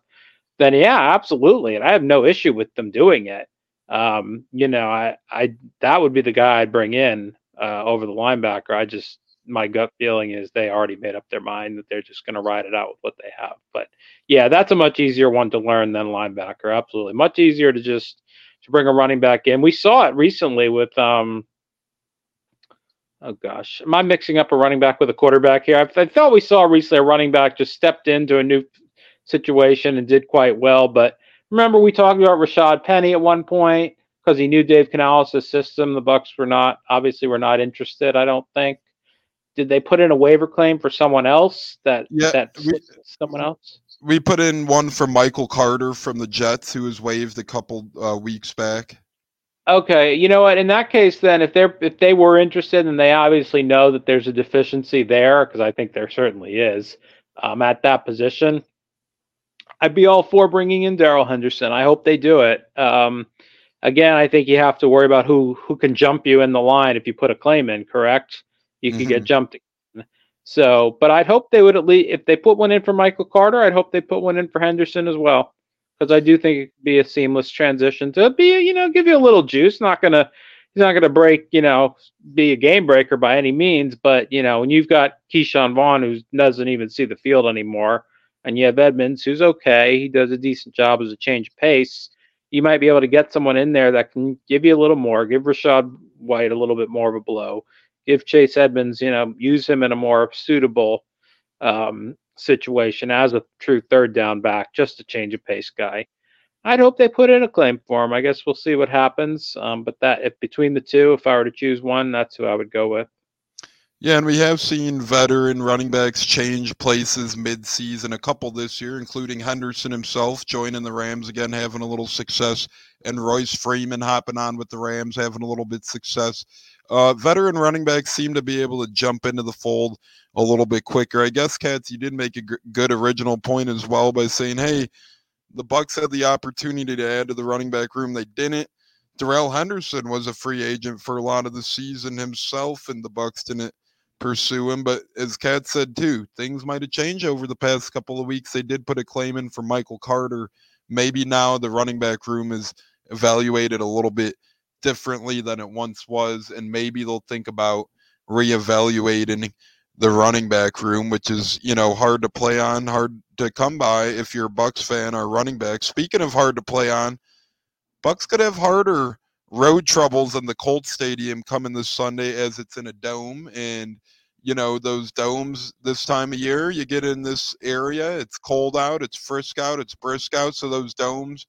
Then yeah, absolutely, and I have no issue with them doing it um, you know, I, I that would be the guy I'd bring in uh, over the linebacker. I just my gut feeling is they already made up their mind that they're just going to ride it out with what they have. But yeah, that's a much easier one to learn than linebacker. Absolutely, much easier to just to bring a running back in. We saw it recently with um. Oh gosh, am I mixing up a running back with a quarterback here? I, I thought we saw recently a running back just stepped into a new situation and did quite well, but Remember, we talked about Rashad Penny at one point because he knew Dave Canales' system. The Bucks were not obviously were not interested. I don't think. Did they put in a waiver claim for someone else? That yeah, that we, someone else. We put in one for Michael Carter from the Jets, who was waived a couple uh, weeks back. Okay, you know what? In that case, then, if they're if they were interested, and they obviously know that there's a deficiency there, because I think there certainly is um, at that position. I'd be all for bringing in Darrell Henderson. I hope they do it. Um, again, I think you have to worry about who who can jump you in the line if you put a claim in. Correct? You mm-hmm. could get jumped. Again. So, but I'd hope they would at least if they put one in for Michael Carter, I'd hope they put one in for Henderson as well, because I do think it could be a seamless transition to be you know give you a little juice. Not gonna he's not gonna break you know be a game breaker by any means, but you know when you've got Ke'Shawn Vaughn who doesn't even see the field anymore and you have Edmonds, who's okay. He does a decent job as a change of pace. You might be able to get someone in there that can give you a little more, give Rachaad White a little bit more of a blow, give Chase Edmonds, you know, use him in a more suitable um, situation as a true third down back, just a change of pace guy. I'd hope they put in a claim for him. I guess we'll see what happens. Um, but that if between the two, if I were to choose one, that's who I would go with. Yeah, and we have seen veteran running backs change places mid-season, a couple this year, including Henderson himself joining the Rams again, having a little success, and Royce Freeman hopping on with the Rams, having a little bit success. Uh, veteran running backs seem to be able to jump into the fold a little bit quicker. I guess, Cats, you did make a g- good original point as well by saying, "Hey, the Bucks had the opportunity to add to the running back room, they didn't." Darrell Henderson was a free agent for a lot of the season himself, and the Bucks didn't pursue him. But as Kat said too, things might have changed over the past couple of weeks. They did put a claim in for Michael Carter. Maybe now the running back room is evaluated a little bit differently than it once was, and maybe they'll think about reevaluating the running back room, which is you know hard to play on, hard to come by if you're a Bucks fan or running back. Speaking of hard to play on, Bucks could have harder road troubles in the Colt Stadium coming this Sunday as it's in a dome. And, you know, those domes this time of year, you get in this area, it's cold out, it's frisk out, it's brisk out. So those domes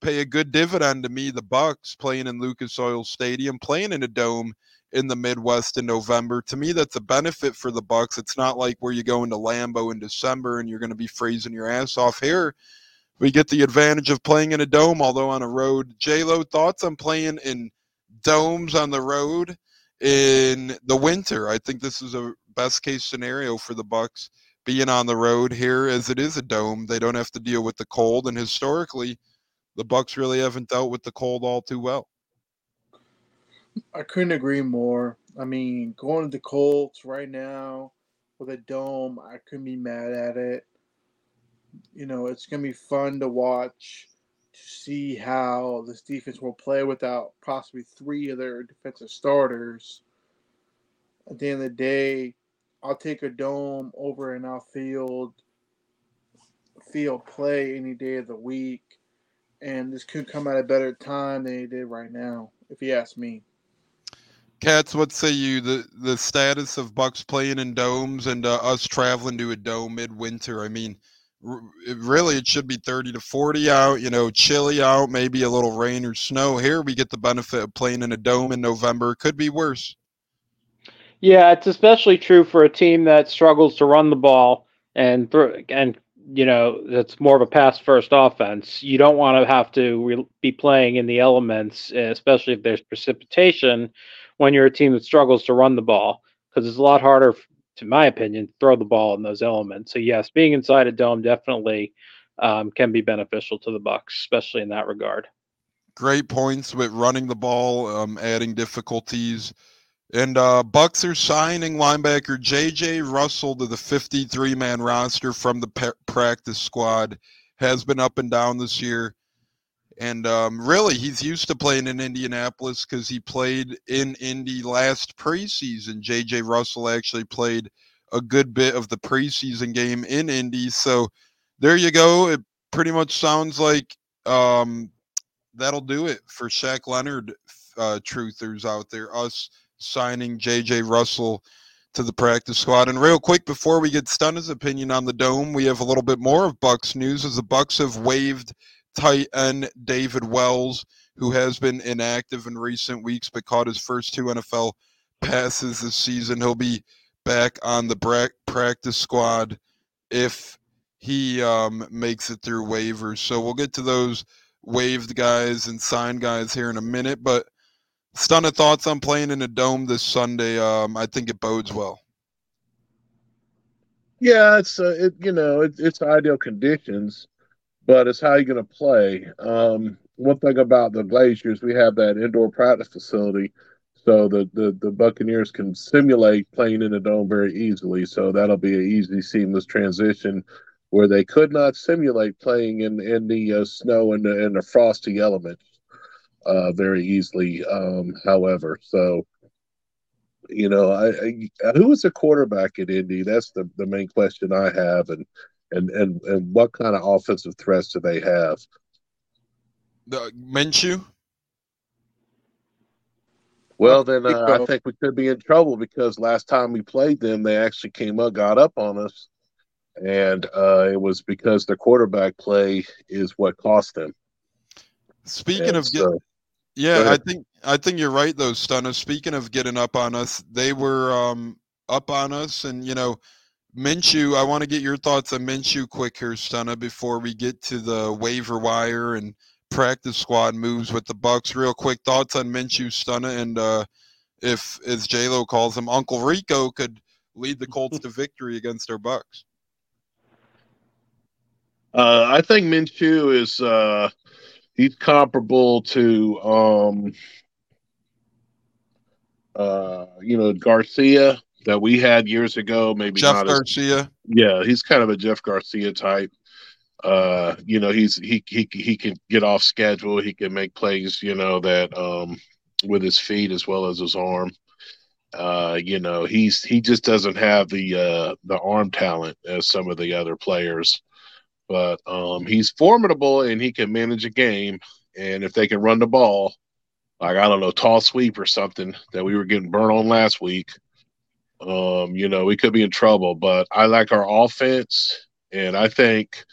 pay a good dividend to me. The Bucks playing in Lucas Oil Stadium, playing in a dome in the Midwest in November. To me, that's a benefit for the Bucks. It's not like where you go into Lambeau in December and you're going to be freezing your ass off here we get the advantage of playing in a dome, although on a road. J Lo, thoughts on playing in domes on the road in the winter? I think this is a best case scenario for the Bucks being on the road here, as it is a dome. They don't have to deal with the cold, and historically, the Bucks really haven't dealt with the cold all too well. I couldn't agree more. I mean, going to the Colts right now with a dome, I couldn't be mad at it. You know, it's going to be fun to watch to see how this defense will play without possibly three of their defensive starters. At the end of the day, I'll take a dome over an outfield field play any day of the week. And this could come at a better time than it did right now, if you ask me. Cats, what say you? The the status of Bucks playing in domes and uh, us traveling to a dome midwinter. I mean, really, it should be thirty to forty out. You know, chilly out, maybe a little rain or snow. Here, we get the benefit of playing in a dome in November. Could be worse. Yeah, it's especially true for a team that struggles to run the ball and throw and you know that's more of a pass first offense. You don't want to have to re- be playing in the elements, eh, especially if there's precipitation when you're a team that struggles to run the ball because it's a lot harder, to my opinion, throw the ball in those elements. So yes, being inside a dome definitely um, can be beneficial to the Bucks, especially in that regard. Great points with running the ball, um, adding difficulties. And uh, Bucks are signing linebacker J.J. Russell to the 53-man roster from the pa- practice squad. Has been up and down this year. And um, really, he's used to playing in Indianapolis because he played in Indy last preseason. J.J. Russell actually played a good bit of the preseason game in Indy. So there you go. It pretty much sounds like um, that'll do it for Shaq Leonard uh, truthers out there. Us signing J.J. Russell to the practice squad. And real quick, before we get Stunna's opinion on the dome, we have a little bit more of Bucks news as the Bucks have waived tight end David Wells, who has been inactive in recent weeks but caught his first two NFL passes this season. He'll be back on the practice squad if he um, makes it through waivers. So we'll get to those waived guys and signed guys here in a minute. But Stunna thoughts on playing in a dome this Sunday. Um, I think it bodes well. Yeah, it's uh, it, you know it, it's ideal conditions, but it's how you're going to play. Um, one thing about the Glazers, we have that indoor practice facility, so the, the the Buccaneers can simulate playing in a dome very easily. So that'll be an easy, seamless transition where they could not simulate playing in in the uh, snow and the, and the frosty elements uh, very easily. Um, however, so you know, I, I who is the quarterback at Indy? That's the, the main question I have, and and and and what kind of offensive threats do they have? The Minshew. Well, then uh, I think we could be in trouble because last time we played them, they actually came up, got up on us, and uh, it was because the quarterback play is what cost them. Speaking And of so- Go yeah, I think I think you're right though, Stunner. Speaking of getting up on us, they were um, up on us, and you know, Minshew. I want to get your thoughts on Minshew quick here, Stunner, before we get to the waiver wire and practice squad moves with the Bucks. Real quick thoughts on Minshew, Stunner, and uh, if, as J Lo calls him, Uncle Rico could lead the Colts to victory against our Bucks. Uh, I think Minshew is uh, he's comparable to um, uh, you know Garcia that we had years ago. Maybe Jeff not as Garcia. yeah, he's kind of a Jeff Garcia type. Uh, you know, he's he he he can get off schedule. He can make plays. You know that um, with his feet as well as his arm. Uh, you know, he's he just doesn't have the uh, the arm talent as some of the other players, but um, he's formidable and he can manage a game. And if they can run the ball, like I don't know, tall sweep or something that we were getting burnt on last week, um, you know, we could be in trouble. But I like our offense, and I think,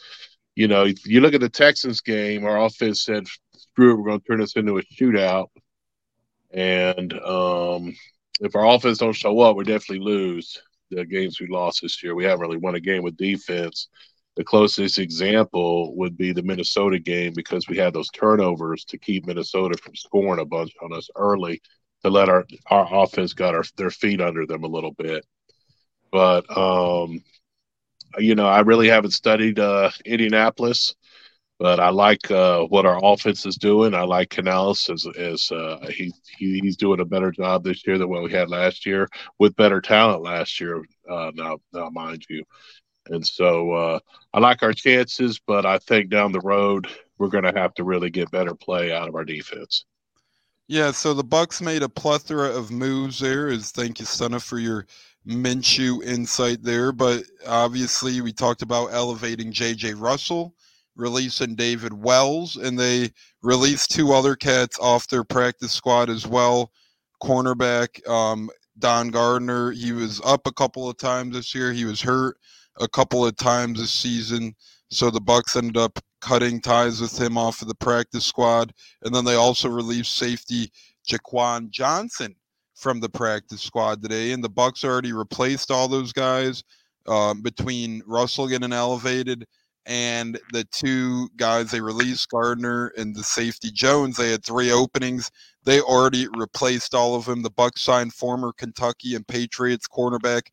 you know, if you look at the Texans game, our offense said, "Screw it, we're going to turn this into a shootout." And um, if our offense don't show up, we definitely lose the games we lost this year. We haven't really won a game with defense. the closest example would be the Minnesota game because we had those turnovers to keep Minnesota from scoring a bunch on us early to let our our offense got our, their feet under them a little bit. But um, you know, I really haven't studied uh, Indianapolis, but I like uh, what our offense is doing. I like Canales as as uh, he, he, he's doing a better job this year than what we had last year with better talent last year. Uh, now, now, mind you, and so uh, I like our chances, but I think down the road we're going to have to really get better play out of our defense. Yeah, so the Bucks made a plethora of moves there. Is thank you, Stunna, for your Minshew insight there. But obviously, we talked about elevating J.J. Russell, releasing David Wells, and they released two other cats off their practice squad as well. Cornerback um, Don Gardner, he was up a couple of times this year. He was hurt a couple of times this season. So the Bucks ended up cutting ties with him off of the practice squad, and then they also released safety Jaquan Johnson from the practice squad today. And the Bucks already replaced all those guys um, between Russell getting elevated and the two guys they released, Gardner and the safety Jones. They had three openings. They already replaced all of them. The Bucks signed former Kentucky and Patriots cornerback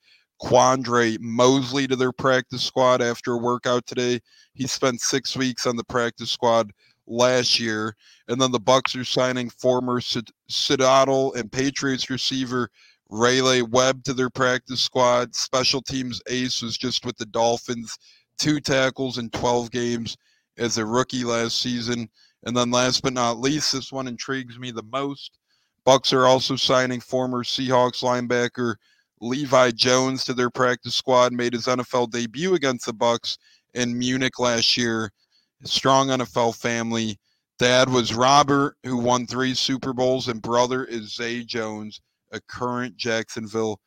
Quandre Mosley to their practice squad after a workout today. He spent six weeks on the practice squad last year, and then the Bucks are signing former Seattle and Patriots receiver Raleigh Webb to their practice squad. Special teams ace was just with the Dolphins, two tackles in 12 games as a rookie last season. And then last but not least, this one intrigues me the most. Bucks are also signing former Seahawks linebacker Levi Jones to their practice squad, made his NFL debut against the Bucks in Munich last year. Strong NFL family. Dad was Robert, who won three Super Bowls, and brother is Zay Jones, a current Jacksonville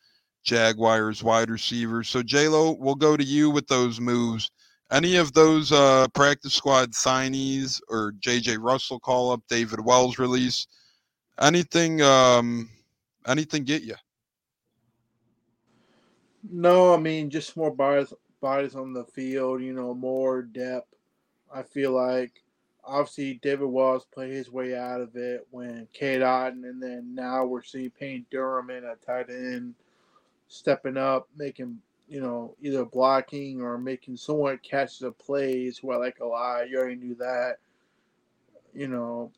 Jaguars wide receiver. So Lo, we'll go to you with those moves. Any of those uh, practice squad signees or JJ Russell call up, David Wells release, anything, um, anything get you? No, I mean just more bodies bodies on the field. You know, more depth. I feel like obviously David Wells played his way out of it when Cade Otton, and then now we're seeing Payne Durham in a tight end stepping up, making you know either blocking or making somewhat catches of plays. Who I like a lot. You already knew that. You know,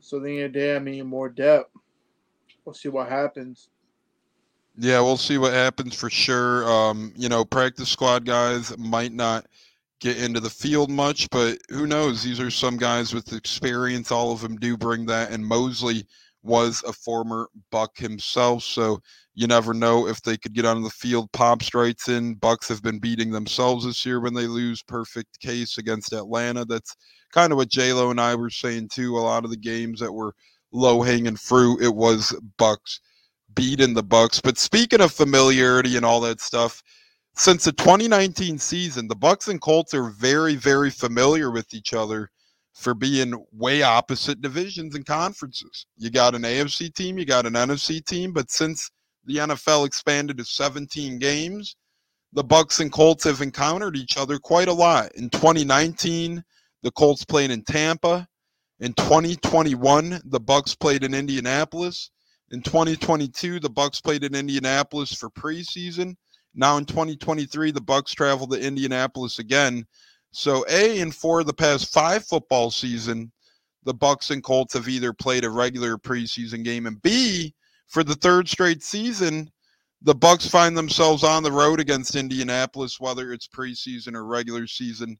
so the end of the day, I mean more depth. We'll see what happens. Yeah, we'll see what happens for sure. Um, you know, practice squad guys might not get into the field much, but who knows? These are some guys with experience. All of them do bring that. And Mosley was a former Buck himself, so you never know if they could get on the field. Pop strikes in. Bucks have been beating themselves this year when they lose. Perfect case against Atlanta. That's kind of what J Lo and I were saying too. A lot of the games that were low hanging fruit, it was Bucks beating the Bucks. But speaking of familiarity and all that stuff, since the 2019 season, the Bucks and Colts are very, very familiar with each other for being way opposite divisions and conferences. You got an AFC team, you got an NFC team, but since the NFL expanded to 17 games, the Bucks and Colts have encountered each other quite a lot. In 2019, the Colts played in Tampa. In 2021, the Bucks played in Indianapolis. In 2022, the Bucks played in Indianapolis for preseason. Now in 2023, the Bucks travel to Indianapolis again. So A and for the past five football season, the Bucks and Colts have either played a regular preseason game, and B, for the third straight season, the Bucks find themselves on the road against Indianapolis, whether it's preseason or regular season.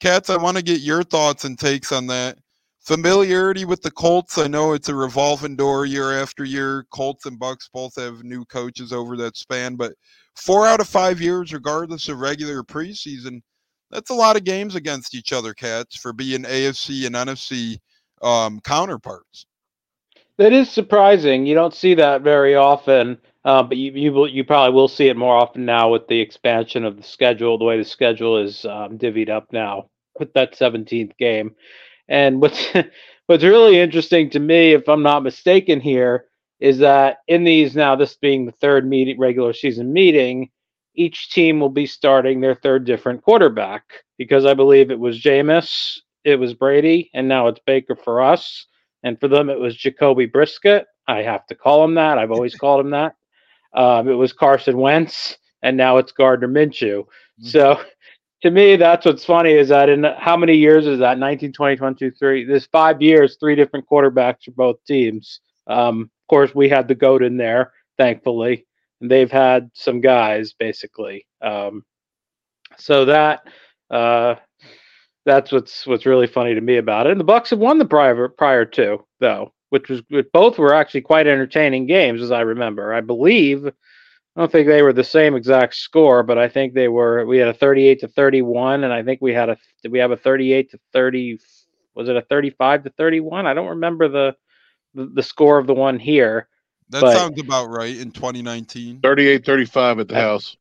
Cats, I want to get your thoughts and takes on that familiarity with the Colts. I know it's a revolving door year after year. Colts and Bucks both have new coaches over that span, but four out of five years, regardless of regular preseason, that's a lot of games against each other, cats, for being AFC and NFC um, counterparts. That is surprising. You don't see that very often, uh, but you you will you probably will see it more often now with the expansion of the schedule, the way the schedule is um, divvied up now with that 17th game. And what's *laughs* what's really interesting to me, if I'm not mistaken here, is that in these now, this being the third meeting, regular season meeting, each team will be starting their third different quarterback because I believe it was Jameis, it was Brady, and now it's Baker for us. And for them, it was Jacoby Brisket. I have to call him that. I've always called him that. Um, it was Carson Wentz, and now it's Gardner Minshew. Mm-hmm. So to me, that's what's funny is that in how many years is that? 19, 20, 22, 3. This five years, three different quarterbacks for both teams. Um, of course, we had the GOAT in there, thankfully. And they've had some guys, basically. Um, so that uh, that's what's what's really funny to me about it. And the Bucks have won the prior prior to though, which was both were actually quite entertaining games as I remember. I believe I don't think they were the same exact score, but I think they were. We had a 38 to 31, and I think we had a did we have a 38 to 30? Was it a 35 to 31? I don't remember the the, the score of the one here. That but, sounds about right in 2019. 38 35 at the house.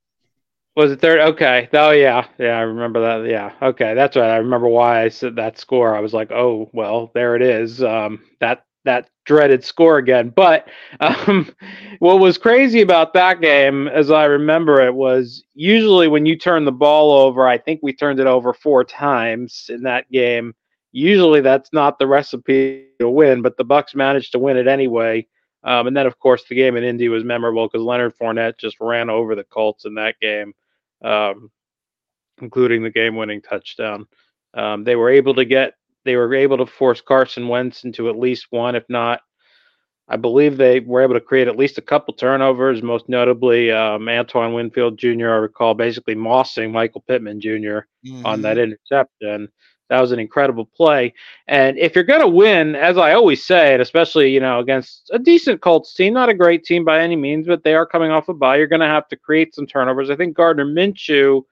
Was it third? Okay. Oh yeah, yeah. I remember that. Yeah. Okay, that's right. I remember why I said that score. I was like, oh well, there it is. Um, that that dreaded score again. But um, *laughs* what was crazy about that game, as I remember it, was usually when you turn the ball over. I think we turned it over four times in that game. Usually, that's not the recipe to win, but the Bucks managed to win it anyway. Um, and then, of course, the game in Indy was memorable because Leonard Fournette just ran over the Colts in that game um, including the game-winning touchdown. Um, they were able to get they were able to force Carson Wentz into at least one, if not, I believe they were able to create at least a couple turnovers. Most notably, um, Antoine Winfield Jr. I recall basically mossing Michael Pittman junior mm-hmm. on that mm-hmm. interception. That was an incredible play. And if you're going to win, as I always say, and especially you know against a decent Colts team, not a great team by any means, but they are coming off a bye, you're going to have to create some turnovers. I think Gardner Minshew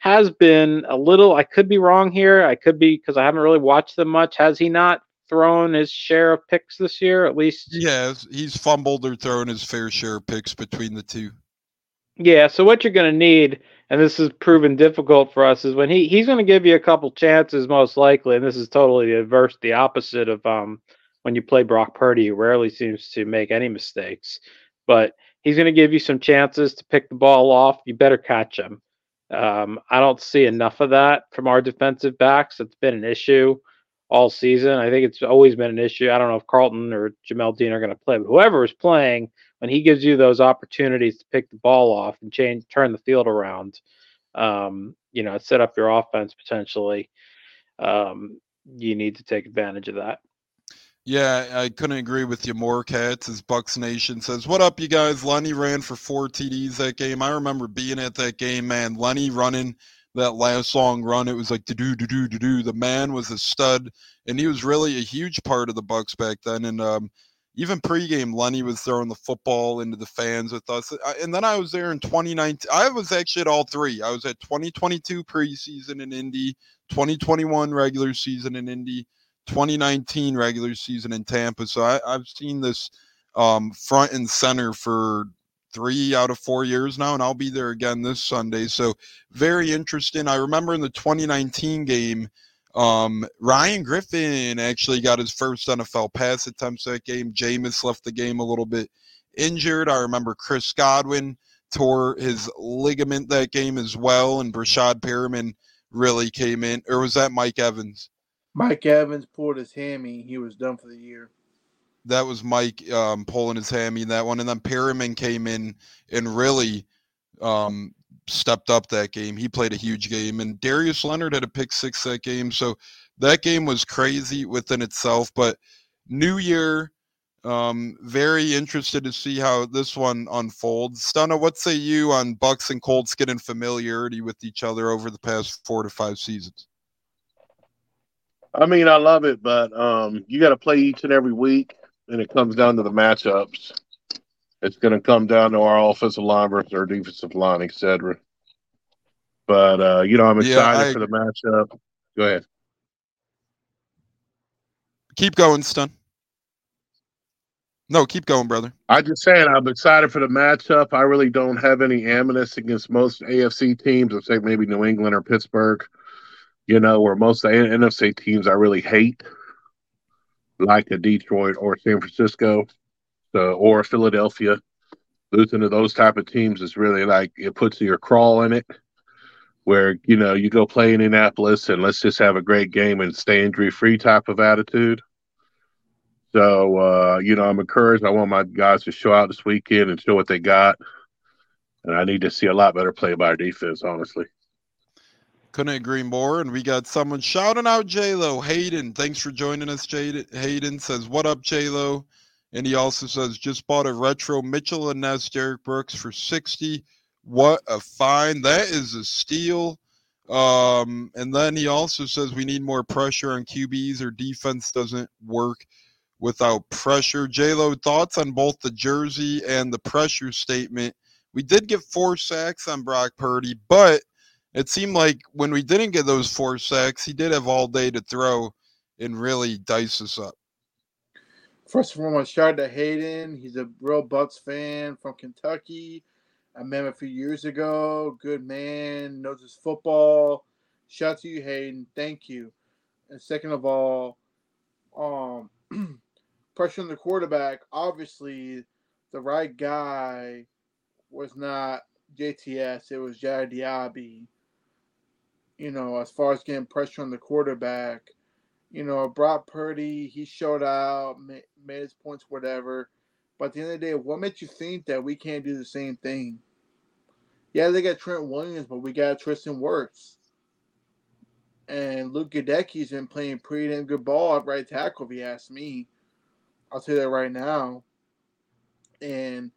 has been a little. I could be wrong here. I could be because I haven't really watched them much. Has he not thrown his share of picks this year? At least, yeah, he's fumbled or thrown his fair share of picks between the two. Yeah, so what you're going to need and this has proven difficult for us is when he he's going to give you a couple chances most likely and this is totally the adverse the opposite of um when you play Brock Purdy he rarely seems to make any mistakes but he's going to give you some chances to pick the ball off you better catch him um, I don't see enough of that from our defensive backs. It's been an issue all season. I think it's always been an issue. I don't know if Carlton or Jamel Dean are going to play but whoever is playing when he gives you those opportunities to pick the ball off and change, turn the field around, um, you know, set up your offense potentially, um, you need to take advantage of that. Yeah, I couldn't agree with you more, Cats. As Bucks Nation says, "What up, you guys?" Lenny ran for four TDs that game. I remember being at that game, man. Lenny running that last long run, it was like to do to do to do. The man was a stud, and he was really a huge part of the Bucks back then. And um, even pregame, Lenny was throwing the football into the fans with us. And then I was there in 2019. I was actually at all three. I was at 2022 preseason in Indy, 2021 regular season in Indy, 2019 regular season in Tampa. So I, have seen this um, front and center for three out of four years now, and I'll be there again this Sunday. So very interesting. I remember in the 2019 game um, Ryan Griffin actually got his first NFL pass attempts that game. Jameis left the game a little bit injured. I remember Chris Godwin tore his ligament that game as well, and Breshad Perriman really came in. Or was that Mike Evans? Mike Evans pulled his hammy. He was done for the year. That was Mike um, pulling his hammy in that one, and then Perriman came in and really um, stepped up that game. He played a huge game, and Darius Leonard had a pick six that game. So that game was crazy within itself. But New Year, um, very interested to see how this one unfolds. Stunna, what say you on Bucks and Colts getting familiarity with each other over the past four to five seasons? I mean, I love it, but um, you got to play each and every week, and it comes down to the matchups. It's going to come down to our offensive line versus our defensive line, etc. But uh, you know, I'm excited yeah, I, for the matchup. Go ahead. Keep going, Stun. No, keep going, brother. I just saying I'm excited for the matchup. I really don't have any animus against most AFC teams, except maybe New England or Pittsburgh. You know, where most of the NFC teams I really hate, like a Detroit or San Francisco, so or Philadelphia. losing to those type of teams is really like it puts your crawl in it. Where you know you go play in Indianapolis and let's just have a great game and stay injury free type of attitude. So uh, you know I'm encouraged. I want my guys to show out this weekend and show what they got. And I need to see a lot better play by our defense, honestly. Couldn't agree more. And we got someone shouting out J Lo. Hayden, thanks for joining us. Jade Hayden says, What up, J Lo? And he also says, just bought a retro Mitchell and Ness Derrick Brooks for 60. What a find. That is a steal. Um, and then he also says we need more pressure on QBs or defense doesn't work without pressure. Lo, thoughts on both the jersey and the pressure statement. We did get four sacks on Brock Purdy, but it seemed like when we didn't get those four sacks, he did have all day to throw and really dice us up. First of all, I shout out to Hayden. He's a real Bucks fan from Kentucky. I met him a few years ago. Good man, knows his football. Shout out to you, Hayden. Thank you. And second of all, um, *clears throat* pressure on the quarterback. Obviously, the right guy was not JTS. It was Jared Diaby. You know, as far as getting pressure on the quarterback, you know, Brock Purdy, he showed out, made, made his points, whatever. But at the end of the day, what makes you think that we can't do the same thing? Yeah, they got Trent Williams, but we got Tristan Wirfs. And Luke Goedeke's been playing pretty damn good ball at right tackle, if you ask me. I'll tell you that right now. And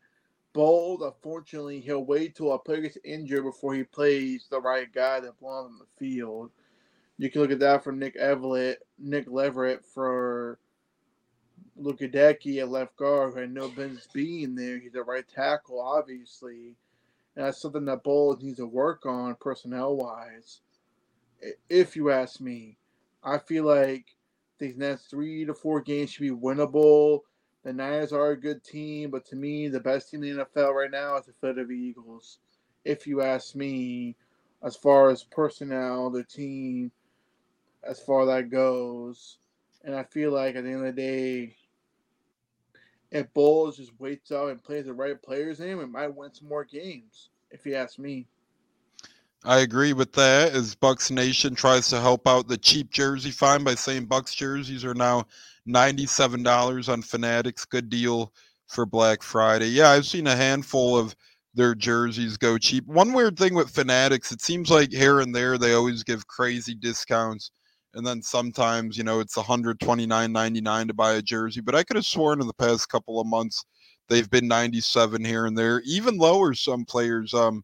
Bowles, unfortunately, he'll wait till a player gets injured before he plays the right guy that belongs on the field. You can look at that for Nick Everett, Nick Leverett for Luke Goedeke at left guard, who had no business being there. He's a right tackle, obviously. And that's something that Bowles needs to work on personnel wise. If you ask me, I feel like these next three to four games should be winnable. The Niners are a good team, but to me, the best team in the NFL right now is the Philadelphia Eagles. If you ask me, as far as personnel, the team, as far as that goes. And I feel like at the end of the day, if Bowles just waits out and plays the right players in, it might win some more games, if you ask me. I agree with that. As Bucks Nation tries to help out the cheap jersey find by saying Bucks jerseys are now ninety-seven dollars on Fanatics. Good deal for Black Friday. Yeah, I've seen a handful of their jerseys go cheap. One weird thing with Fanatics, it seems like here and there they always give crazy discounts and then sometimes you know it's 129.99 to buy a jersey but i could have sworn in the past couple of months they've been 97 here and there even lower some players um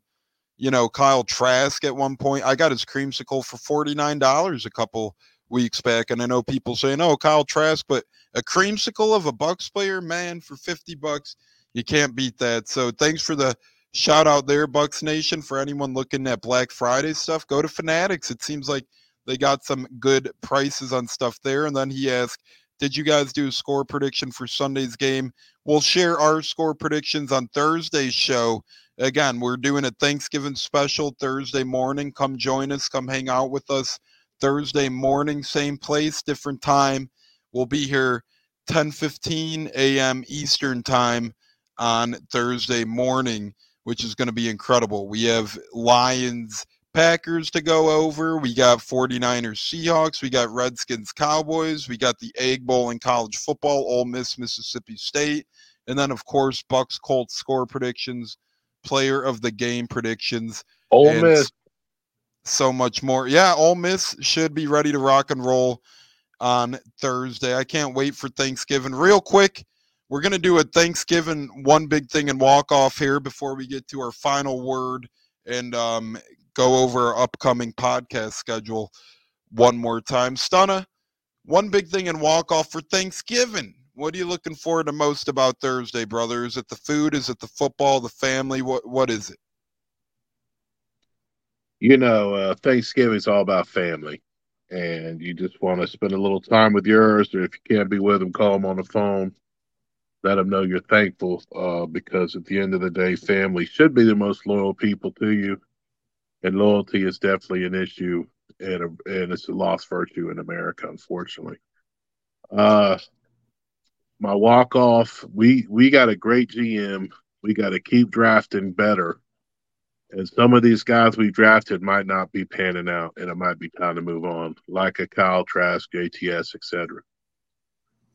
you know kyle trask at one point i got his creamsicle for $49 a couple weeks back and i know people saying oh kyle trask but a creamsicle of a bucks player man for 50 bucks you can't beat that so thanks for the shout out there bucks nation for anyone looking at black friday stuff go to fanatics it seems like they got some good prices on stuff there. And then he asked, Did you guys do a score prediction for Sunday's game? We'll share our score predictions on Thursday's show. Again, we're doing a Thanksgiving special Thursday morning. Come join us, come hang out with us Thursday morning, same place, different time. We'll be here 10:15 a.m. Eastern time on Thursday morning, which is going to be incredible. We have Lions Packers to go over. We got 49ers Seahawks. We got Redskins Cowboys. We got the Egg Bowl in college football, Ole Miss Mississippi State. And then, of course, Bucks Colts score predictions, player of the game predictions. Ole Miss. So much more. Yeah, Ole Miss should be ready to rock and roll on Thursday. I can't wait for Thanksgiving. Real quick, we're going to do a Thanksgiving one big thing and walk off here before we get to our final word and um, go over our upcoming podcast schedule one more time. Stunna, one big thing and walk off for Thanksgiving. What are you looking forward to most about Thursday, brother? Is it the food? Is it the football? The family? What What is it? You know, uh, Thanksgiving is all about family, and you just want to spend a little time with yours, or if you can't be with them, call them on the phone. Let them know you're thankful, uh, because at the end of the day, family should be the most loyal people to you and loyalty is definitely an issue and a, and it's a lost virtue in America, unfortunately. Uh, my walk off, we we got a great GM We got to keep drafting better. And some of these guys we drafted might not be panning out, and it might be time to move on, like a Kyle Trask, JTS, etc.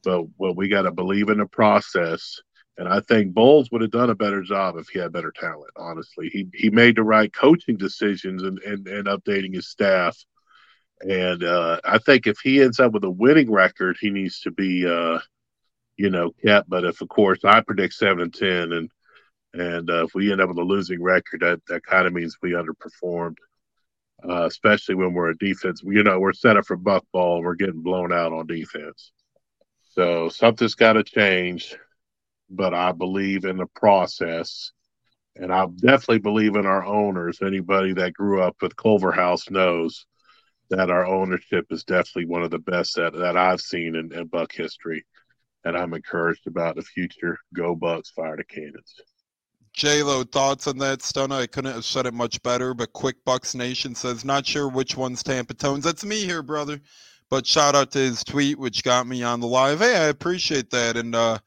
But well, we got to believe in the process. And I think Bowles would have done a better job if he had better talent. Honestly, he he made the right coaching decisions and and, and updating his staff. And uh, I think if he ends up with a winning record, he needs to be, uh, you know, kept. But if, of course, I predict seven and ten, and and uh, if we end up with a losing record, that that kind of means we underperformed. Uh, especially when we're a defense, you know, we're set up for buck ball. And we're getting blown out on defense. So something's got to change, but I believe in the process. And I definitely believe in our owners. Anybody that grew up with Culverhouse knows that our ownership is definitely one of the best that, that I've seen in, in Buck history. And I'm encouraged about the future. Go Bucks, fire the cannons. J-Lo, thoughts on that, Stunner? I couldn't have said it much better, but Quick Bucks Nation says, not sure which one's Tampa Tones. That's me here, brother. But shout out to his tweet, which got me on the live. Hey, I appreciate that. And uh,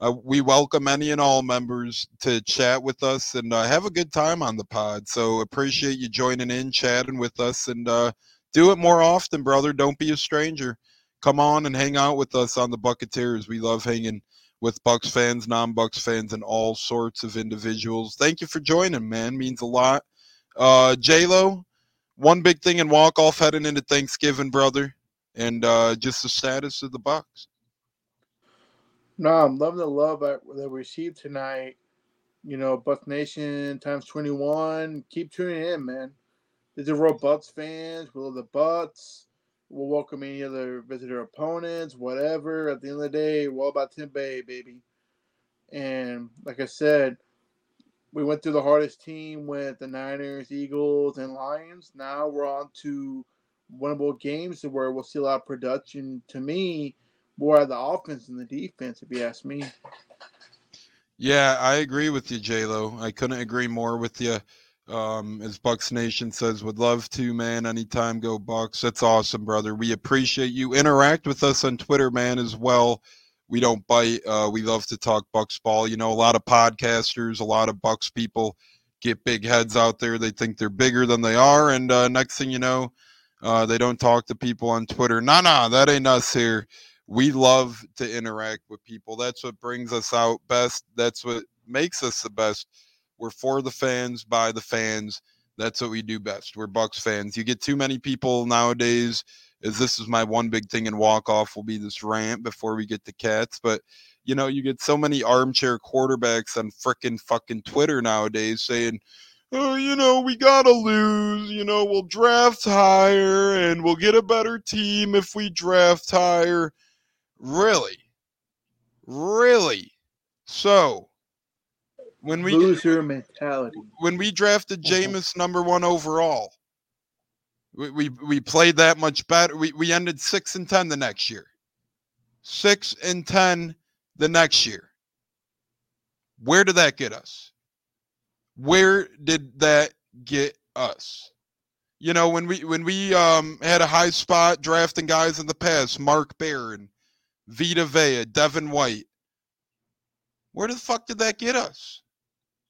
uh, we welcome any and all members to chat with us and uh, have a good time on the pod. So appreciate you joining in, chatting with us, and uh, do it more often, brother. Don't be a stranger. Come on and hang out with us on the Bucketeers. We love hanging with Bucks fans, non-Bucks fans, and all sorts of individuals. Thank you for joining, man. Means a lot. Uh, J Lo, one big thing in walk off heading into Thanksgiving, brother, and uh, just the status of the Bucks. No, I'm loving the love that we received tonight. You know, Bucks Nation times 21. Keep tuning in, man. These are real Bucks fans. We love the Bucks. We'll welcome any other visitor opponents, whatever. At the end of the day, we're all about baby. And like I said, we went through the hardest team with the Niners, Eagles, and Lions. Now we're on to winnable games where we'll see a lot of production. To me, more of the offense than the defense, if you ask me. Yeah, I agree with you, J Lo. I couldn't agree more with you. Um, as Bucks Nation says, would love to, man. Anytime, go Bucks. That's awesome, brother. We appreciate you. Interact with us on Twitter, man, as well. We don't bite. Uh, we love to talk Bucks ball. You know, a lot of podcasters, a lot of Bucks people get big heads out there. They think they're bigger than they are, and uh, next thing you know, uh, they don't talk to people on Twitter. Nah, nah, that ain't us here. We love to interact with people. That's what brings us out best. That's what makes us the best we're for the fans, by the fans. That's what we do best. We're Bucks fans. You get too many people nowadays. As this is my one big thing in walk off will be this rant before we get to cats. But you know, you get so many armchair quarterbacks on frickin' fucking Twitter nowadays saying, oh, you know, we gotta lose. You know, we'll draft higher and we'll get a better team if we draft higher. Really? Really? So, when we loser mentality. When we drafted Jameis number one overall, we, we we played that much better. We we ended six and ten the next year. Six and ten the next year. Where did that get us? Where did that get us? You know, when we when we um had a high spot drafting guys in the past, Mark Barron, Vita Vea, Devin White. Where the fuck did that get us?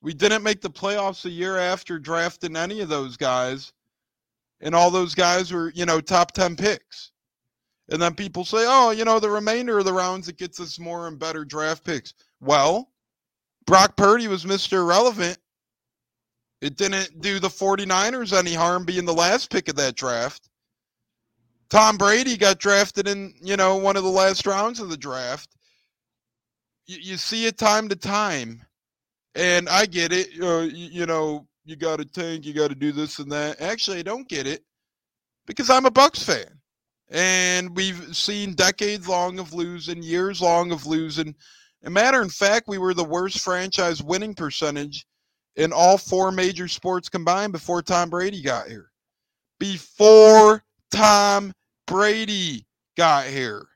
We didn't make the playoffs a year after drafting any of those guys. And all those guys were, you know, top 10 picks. And then people say, oh, you know, the remainder of the rounds, it gets us more and better draft picks. Well, Brock Purdy was Mr. Irrelevant. It didn't do the 49ers any harm being the last pick of that draft. Tom Brady got drafted in, you know, one of the last rounds of the draft. You, you see it time to time and I get it. Uh, you, you know, you got to tank, you got to do this and that. Actually, I don't get it because I'm a Bucks fan, and we've seen decades long of losing, years long of losing. A matter of fact, we were the worst franchise winning percentage in all four major sports combined before Tom Brady got here. Before Tom Brady got here.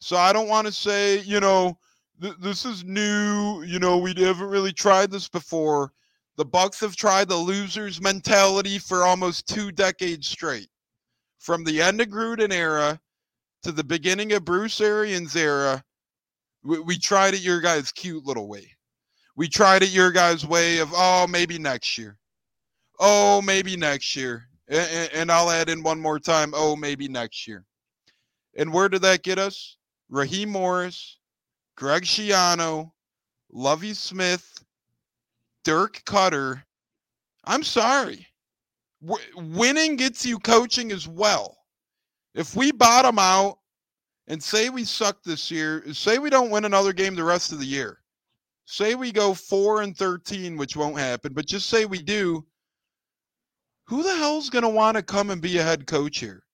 So I don't want to say, you know, th- this is new. You know, we haven't really tried this before. The Bucks have tried the losers mentality for almost two decades straight. From the end of Gruden era to the beginning of Bruce Arians era, we, we tried it your guys' cute little way. we tried it your guys' way of oh maybe next year, oh maybe next year, and, and I'll add in one more time, oh maybe next year. And where did that get us? Raheem Morris, Greg Schiano, Lovie Smith, Dirk Koetter. I'm sorry. W- winning gets you coaching as well. If we bottom out and say we suck this year, say we don't win another game the rest of the year, say we go 4 and 13, which won't happen, but just say we do, who the hell's going to want to come and be a head coach here?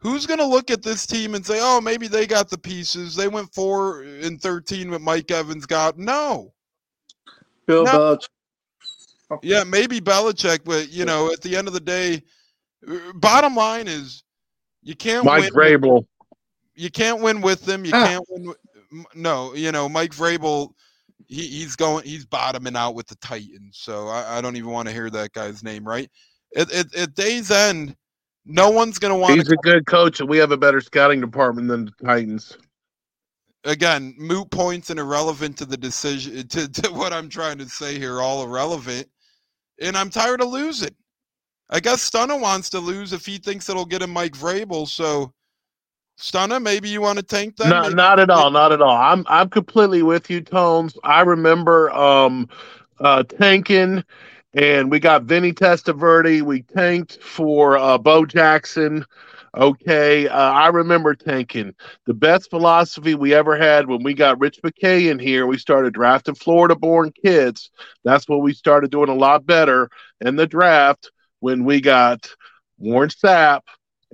Who's going to look at this team and say, "Oh, maybe they got the pieces. They went 4 and 13 with Mike Evans got." No. Bill No. Belichick. Yeah, maybe Belichick, but you know, at the end of the day, uh, bottom line is you can't Mike win. Vrabel. You can't win with them. You Ah. can't win. With, no, you know, Mike Vrabel, he, he's going. He's bottoming out with the Titans. So I, I don't even want to hear that guy's name. Right? At, at, at day's end, no one's going to want He's a good coach, and we have a better scouting department than the Titans. Again, moot points and irrelevant to the decision. To, to what I'm trying to say here, all irrelevant. And I'm tired of losing. I guess Stunner wants to lose if he thinks it'll get him Mike Vrabel. So, Stunner, maybe you want to tank that? Not, Maybe- not at all, not at all. I'm I'm completely with you, Tones. I remember um uh tanking and we got Vinny Testaverde. We tanked for uh Bo Jackson. Okay. Uh, I remember tanking. The best philosophy we ever had when we got Rich McKay in here, we started drafting Florida born kids. That's when we started doing a lot better in the draft when we got Warren Sapp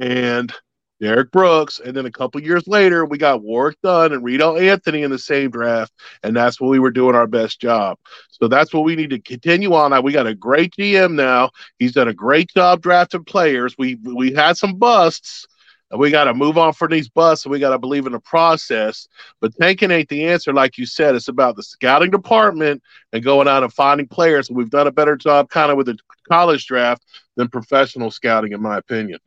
and Derrick Brooks, and then a couple years later, we got Warrick Dunn and Reidel Anthony in the same draft, and that's when we were doing our best job. So that's what we need to continue on. We got a great GM now. He's done a great job drafting players. We we had some busts, and we got to move on from these busts, and we got to believe in the process. But tanking ain't the answer, like you said. It's about the scouting department and going out and finding players. And we've done a better job, kind of with the college draft than professional scouting, in my opinion.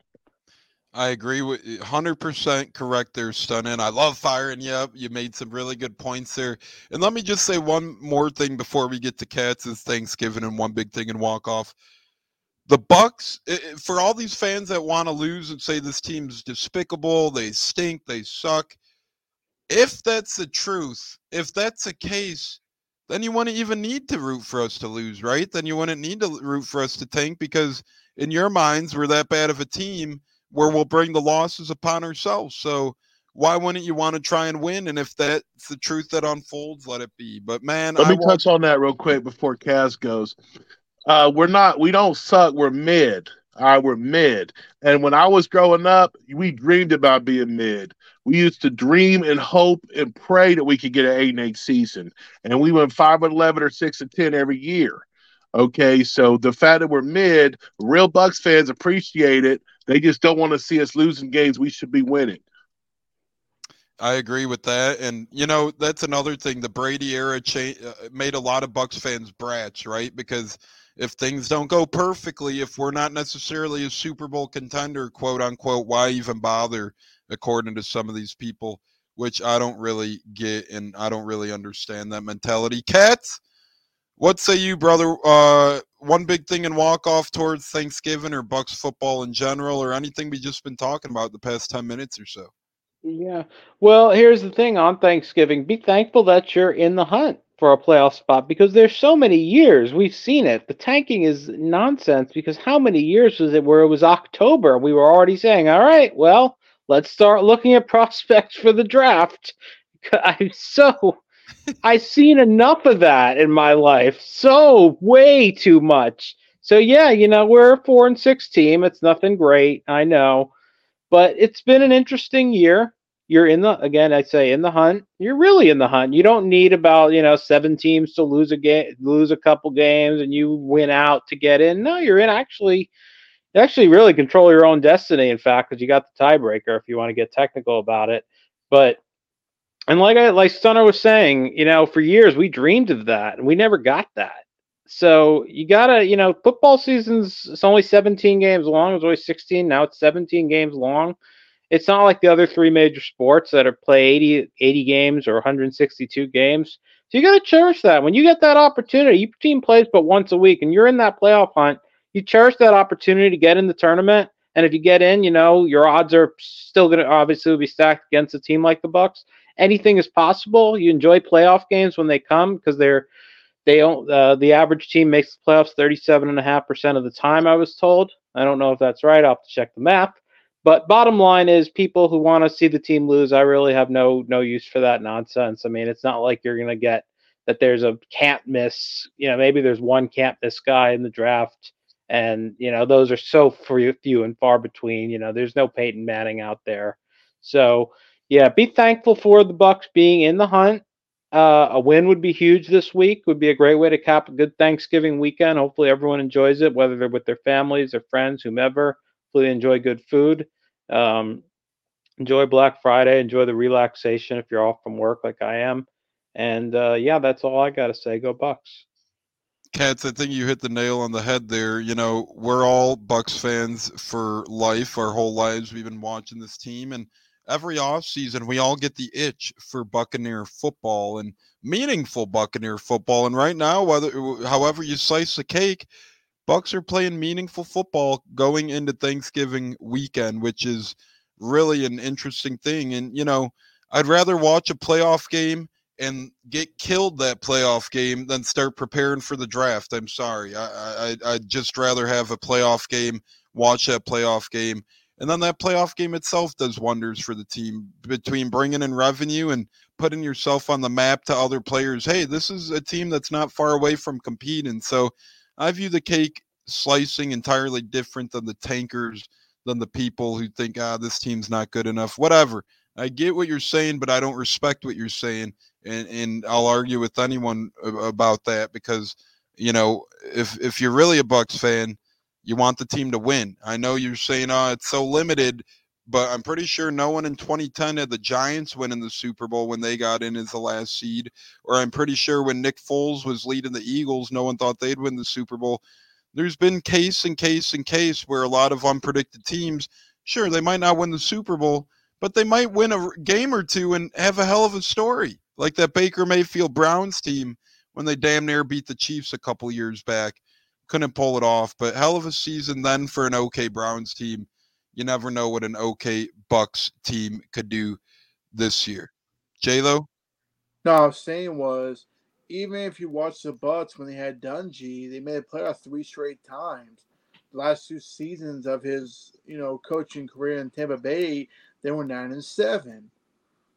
I agree with eh, 100% correct there, Stunning. I love firing you up. You made some really good points there. And let me just say one more thing before we get to Cats is Thanksgiving and one big thing and walk off. The Bucks, i- i- for all these fans that want to lose and say this team's despicable, they stink, they suck. If that's the truth, if that's the case, then you wouldn't even need to root for us to lose, right? Then you wouldn't need to root for us to tank because in your minds we're that bad of a team where we'll bring the losses upon ourselves. So why wouldn't you want to try and win? And if that's the truth that unfolds, let it be. But man, Let I me touch on that real quick before Cats goes. Uh, we're not, we don't suck. We're mid. All right, we're mid. And when I was growing up, we dreamed about being mid. We used to dream and hope and pray that we could get an eight and eight season, and we went five and eleven or six and ten every year. Okay, so the fact that we're mid, real Bucks fans appreciate it. They just don't want to see us losing games we should be winning. I agree with that, and you know that's another thing. The Brady era cha- uh, made a lot of Bucks fans brats, right? Because if things don't go perfectly, if we're not necessarily a Super Bowl contender, quote unquote, why even bother? According to some of these people, which I don't really get, and I don't really understand that mentality. Cats, what say you, brother? Uh, one big thing and walk off towards Thanksgiving or Bucks football in general, or anything we just been talking about the past ten minutes or so. Yeah. Well, here's the thing on Thanksgiving be thankful that you're in the hunt for a playoff spot because there's so many years we've seen it. The tanking is nonsense because how many years was it where it was October? We were already saying, all right, well, let's start looking at *laughs* prospects for the draft. *laughs* I'm so. I've seen enough of that in my life. So way too much. So yeah, you know, we're a four and six team. It's nothing great. I know but it's been an interesting year. You're in the again, I say in the hunt. You're really in the hunt. You don't need about you know seven teams to lose a game, lose a couple games, and you win out to get in. No, you're in actually. Actually really control your own destiny. In fact, because you got the tiebreaker if you want to get technical about it. But and like I like Stunner was saying, you know, for years we dreamed of that, and we never got that. So you gotta, you know, football season's it's only 17 games long. It was always 16. Now it's 17 games long. It's not like the other three major sports that are play 80, 80 games or 162 games. So you got to cherish that. When you get that opportunity, your team plays but once a week, and you're in that playoff hunt. You cherish that opportunity to get in the tournament, and if you get in, you know your odds are still going to obviously be stacked against a team like the Bucks. Anything is possible. You enjoy playoff games when they come because they're they don't. Uh, the average team makes the playoffs 37.5% of the time. I was told. I don't know if that's right. I'll have to check the math. But bottom line is, people who want to see the team lose, I really have no no use for that nonsense. I mean, it's not like you're gonna get that there's a can't miss. You know, maybe there's one can't miss guy in the draft, and you know those are so few and far between. You know, there's no Peyton Manning out there, so yeah, be thankful for the Bucks being in the hunt. Uh, a win would be huge this week. Would be a great way to cap a good Thanksgiving weekend. Hopefully, everyone enjoys it, whether they're with their families, their friends, whomever. Hopefully, enjoy good food. Um, enjoy Black Friday. Enjoy the relaxation if you're off from work, like I am. And uh, yeah, that's all I got to say. Go Bucks. Cats, I think you hit the nail on the head there. You know, we're all Bucks fans for life. Our whole lives, we've been watching this team, and every offseason we all get the itch for Buccaneer football and meaningful Buccaneer football. And right now, whether however you slice the cake, Bucks are playing meaningful football going into Thanksgiving weekend, which is really an interesting thing. And you know, I'd rather watch a playoff game and get killed that playoff game than start preparing for the draft. I'm sorry. I, I I'd just rather have a playoff game, watch that playoff game, and then that playoff game itself does wonders for the team between bringing in revenue and putting yourself on the map to other players. Hey, this is a team that's not far away from competing. So I view the cake slicing entirely different than the tankers, than the people who think, ah, this team's not good enough. Whatever. I get what you're saying, but I don't respect what you're saying. And, and I'll argue with anyone about that because, you know, if, if you're really a Bucks fan, you want the team to win. I know you're saying, oh, it's so limited, but I'm pretty sure no one in 2010 had the Giants winning the Super Bowl when they got in as the last seed. Or I'm pretty sure when Nick Foles was leading the Eagles, no one thought they'd win the Super Bowl. There's been case and case and case where a lot of unpredicted teams, sure, they might not win the Super Bowl, but they might win a game or two and have a hell of a story. Like that Baker Mayfield Browns team when they damn near beat the Chiefs a couple years back couldn't pull it off. But hell of a season then for an OK Browns team. You never know what an OK Bucks team could do this year. J Lo. No, I was saying was even if you watch the Bucks when they had Dungy, they made a playoff three straight times. The last two seasons of his, you know, coaching career in Tampa Bay, they were nine and seven.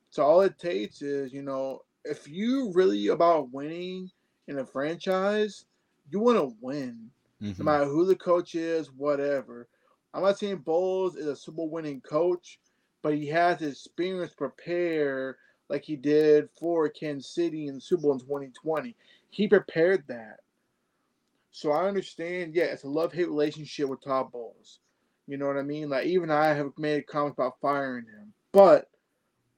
So all it takes is, you know, if you really about winning in a franchise, you want to win, mm-hmm. no matter who the coach is, whatever. I'm not saying Bowles is a Super Bowl winning coach, but he has experience prepare like he did for Kansas City in the Super Bowl in 2020. He prepared that. So I understand, yeah, it's a love hate relationship with Todd Bowles. You know what I mean? Like even I have made comments about firing him, but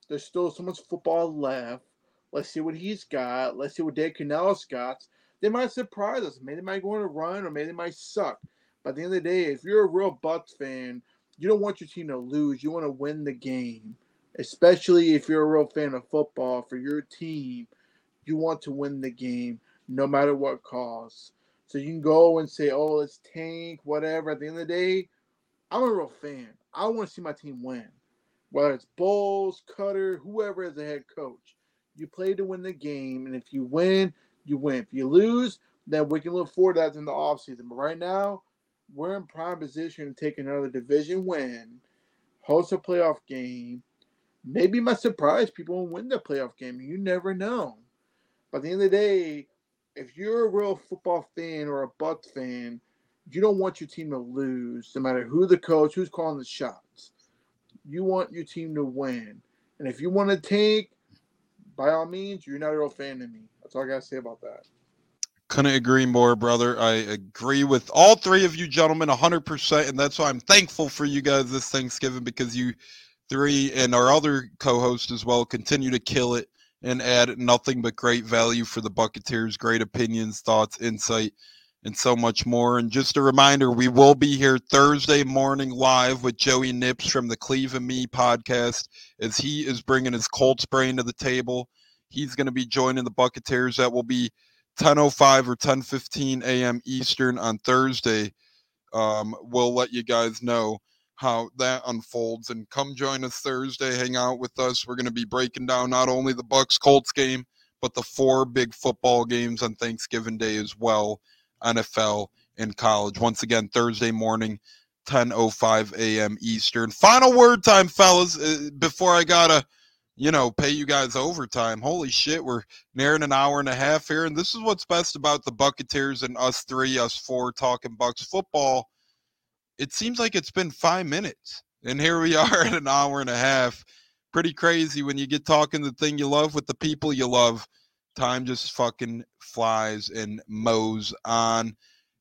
there's still so much football left. Let's see what he's got. Let's see what Dave Canales got. They might surprise us. Maybe they might go on a run, or maybe they might suck. But at the end of the day, if you're a real Bucks fan, you don't want your team to lose. You want to win the game, especially if you're a real fan of football for your team. You want to win the game, no matter what cost. So you can go and say, "Oh, let's tank, whatever." At the end of the day, I'm a real fan. I want to see my team win, whether it's Bowles, Koetter, whoever is the head coach. You play to win the game, and if you win, you win. If you lose, then we can look forward to that in the offseason. But right now, we're in prime position to take another division win, host a playoff game. Maybe my surprise people will win the playoff game. You never know. But at the end of the day, if you're a real football fan or a Bucks fan, you don't want your team to lose, no matter who the coach, who's calling the shots. You want your team to win. And if you want to tank, by all means, you're not a real fan of me. That's all I got to say about that. Couldn't agree more, brother. I agree with all three of you gentlemen 100%. And that's why I'm thankful for you guys this Thanksgiving because you three and our other co host as well continue to kill it and add nothing but great value for the Bucketeers, great opinions, thoughts, insight, and so much more. And just a reminder, we will be here Thursday morning live with Joey Nips from the Cleve and Me podcast as he is bringing his Colts brain to the table He's going to be joining the Buccateers. That will be 10:05 or 10:15 a.m. Eastern on Thursday. Um, we'll let you guys know how that unfolds and come join us Thursday. Hang out with us. We're going to be breaking down not only the Bucks Colts game, but the four big football games on Thanksgiving Day as well, NFL and college. Once again, Thursday morning, 10:05 a.m. Eastern. Final word time, fellas. uh, Before I gotta, you know, pay you guys overtime. Holy shit, we're nearing an hour and a half here, and this is what's best about the Buccateers and us three, us four, talking Bucks football. It seems like it's been five minutes, and here we *laughs* are at an hour and a half. Pretty crazy when you get talking the thing you love with the people you love. Time just fucking flies and mows on.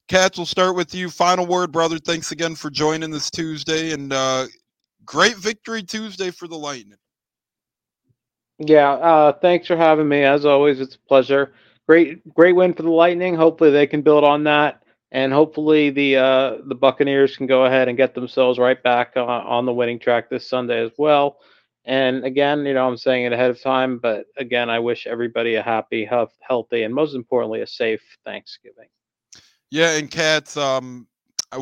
Cats, we'll start with you. Final word, brother. Thanks again for joining this Tuesday, and uh, great victory Tuesday for the Lightning. Yeah, uh, thanks for having me. As always, it's a pleasure. Great, great win for the Lightning. Hopefully, they can build on that, and hopefully the uh, the Buccaneers can go ahead and get themselves right back on, on the winning track this Sunday as well. And again, you know, I'm saying it ahead of time, but again, I wish everybody a happy, health, healthy, and most importantly, a safe Thanksgiving. Yeah, and cats, um,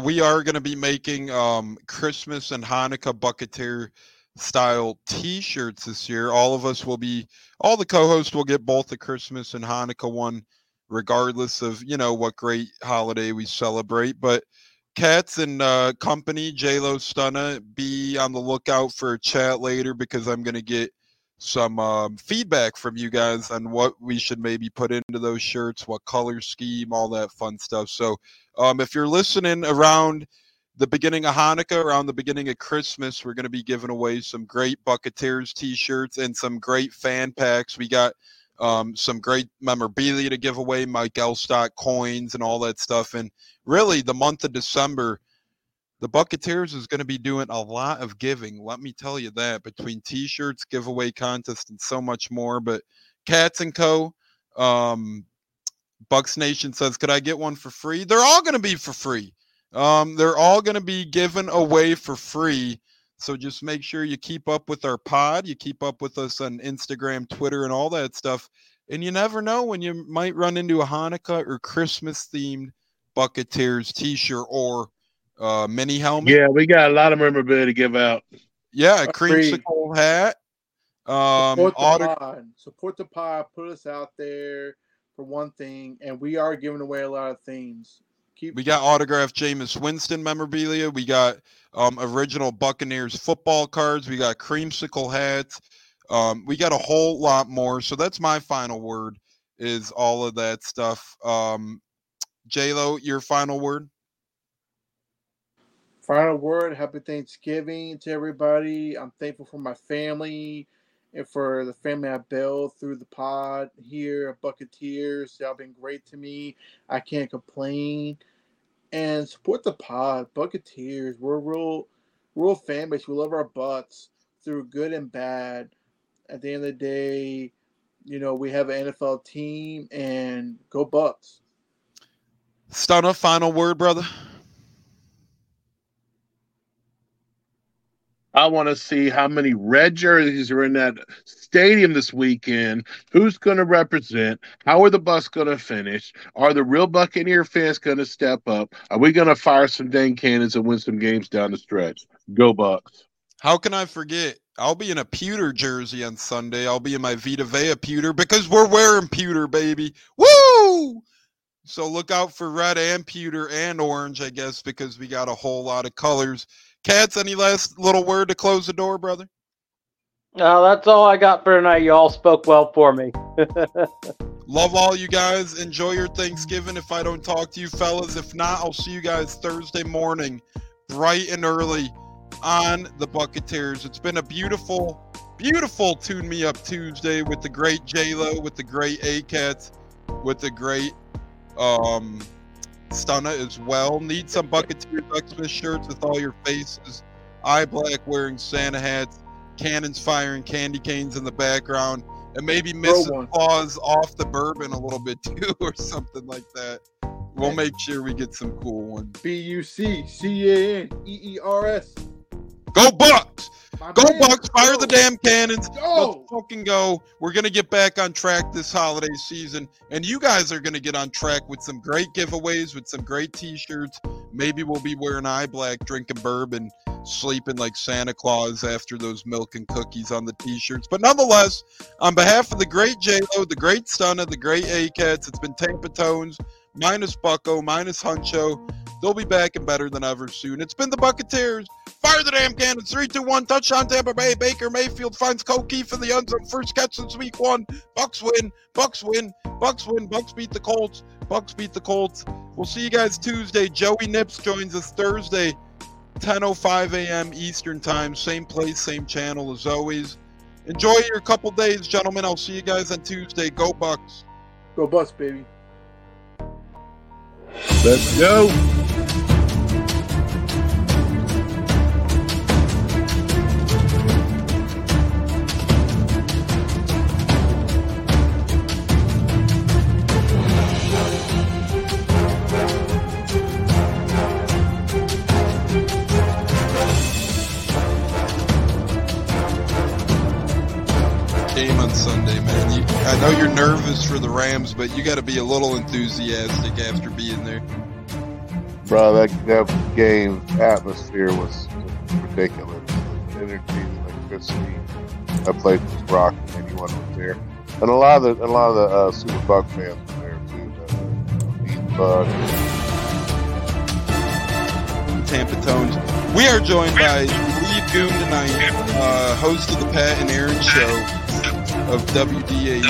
we are going to be making um, Christmas and Hanukkah Bucketeer style T-shirts this year. All of us will be, all the co-hosts will get both the Christmas and Hanukkah one, regardless of you know what great holiday we celebrate. But Cats and uh, company J Lo Stunna, be on the lookout for a chat later because I'm going to get some um, feedback from you guys on what we should maybe put into those shirts, what color scheme, all that fun stuff. So, um, if you're listening around the beginning of Hanukkah, around the beginning of Christmas, we're going to be giving away some great Buccateers t-shirts and some great fan packs. We got um, some great memorabilia to give away, Mike Alstott coins and all that stuff. And really, the month of December the Buccateers is going to be doing a lot of giving. Let me tell you that between T-shirts, giveaway contest, and so much more. But Cats and Co. Um, Bucks Nation says, "Could I get one for free?" They're all going to be for free. Um, they're all going to be given away for free. So just make sure you keep up with our pod. You keep up with us on Instagram, Twitter, and all that stuff. And you never know when you might run into a Hanukkah or Christmas themed Buccateers T-shirt or uh, mini helmet. Yeah, we got a lot of memorabilia to give out. Yeah, a Agreed. creamsicle hat. Um, Support the auto- pod. Support the pod. Put us out there for one thing, and we are giving away a lot of things. Keep we got autographed Jameis Winston memorabilia. We got um, original Buccaneers football cards. We got creamsicle hats. Um, we got a whole lot more. So that's my final word. Is all of that stuff. Um, J Lo, your final word. Final word. Happy Thanksgiving to everybody. I'm thankful for my family and for the family I built through the pod here at Bucketeers. Y'all been great to me. I can't complain. And support the pod, Bucketeers. We're real, real fan base. We love our butts through good and bad. At the end of the day, you know, we have an NFL team and go Bucks. Stunna, final word, brother. I want to see how many red jerseys are in that stadium this weekend. Who's going to represent? How are the Bucks going to finish? Are the real Buccaneer fans going to step up? Are we going to fire some dang cannons and win some games down the stretch? Go Bucks! How can I forget? I'll be in a pewter jersey on Sunday. I'll be in my Vita Vea pewter because we're wearing pewter, baby. Woo! So look out for red and pewter and orange, I guess, because we got a whole lot of colors. Cats, any last little word to close the door, brother? Uh, that's all I got for tonight. You all spoke well for me. *laughs* Love all you guys. Enjoy your Thanksgiving if I don't talk to you, fellas. If not, I'll see you guys Thursday morning, bright and early on the Buccateers. It's been a beautiful, beautiful Tune Me Up Tuesday with the great J-Lo, with the great A-Cats, with the great um, Stunna as well. Need some Buccateers Xmas shirts with all your faces. Eye black wearing Santa hats, cannons firing candy canes in the background, and maybe Mrs. one. Claus off the bourbon a little bit *laughs* too, or something like that. We'll make sure we get some cool ones. B U C C A N E E R S. Go Bucks! My Go Bucks! Fire go. the damn cannons! Go. Let's fucking go. We're gonna get back on track this holiday season, and you guys are gonna get on track with some great giveaways, with some great T-shirts. Maybe we'll be wearing eye black, drinking bourbon, sleeping like Santa Claus after those milk and cookies on the T-shirts. But nonetheless, on behalf of the great J Lo, the great Stunna, the great A Cats, it's been Tampa Tones minus Bucko minus Huncho. They'll be back and better than ever soon. It's been the Buccateers. Fire the damn cannons. Three, two, one. Touchdown Tampa Bay. Baker Mayfield finds Koki for the end zone. First catch since week one. Bucks win. Bucks win. Bucks win. Bucks beat the Colts. Bucks beat the Colts. We'll see you guys Tuesday. Joey Nips joins us Thursday, 10:05 a.m. Eastern Time. Same place, same channel as always. Enjoy your couple days, gentlemen. I'll see you guys on Tuesday. Go Bucks. Go bust, baby. Let's go. Sunday, man. You, I know you're nervous for the Rams, but you got to be a little enthusiastic after being there. Bro, that, that game atmosphere was ridiculous. The energy, the electricity. That place was rocking. Anyone was there, and a lot of the a lot of the uh, Super Buck fans were there too. The, the Buck. Tampa Tones. We are joined by lead goon tonight, uh, host of the Pat and Aaron Show of WDAE,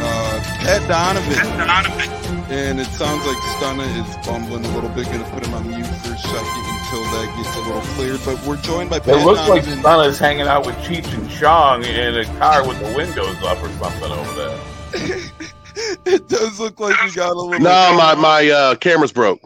uh, Pat Donovan. And it sounds like Stunna is bumbling a little bit. Going to put him on mute for a second until that gets a little cleared. But we're joined by Pat It looks like Donovan. Stunna's hanging out with Cheech and Chong in a car with the windows up or something over there. *laughs* it does look like we got a little. No, my my uh, camera's broke.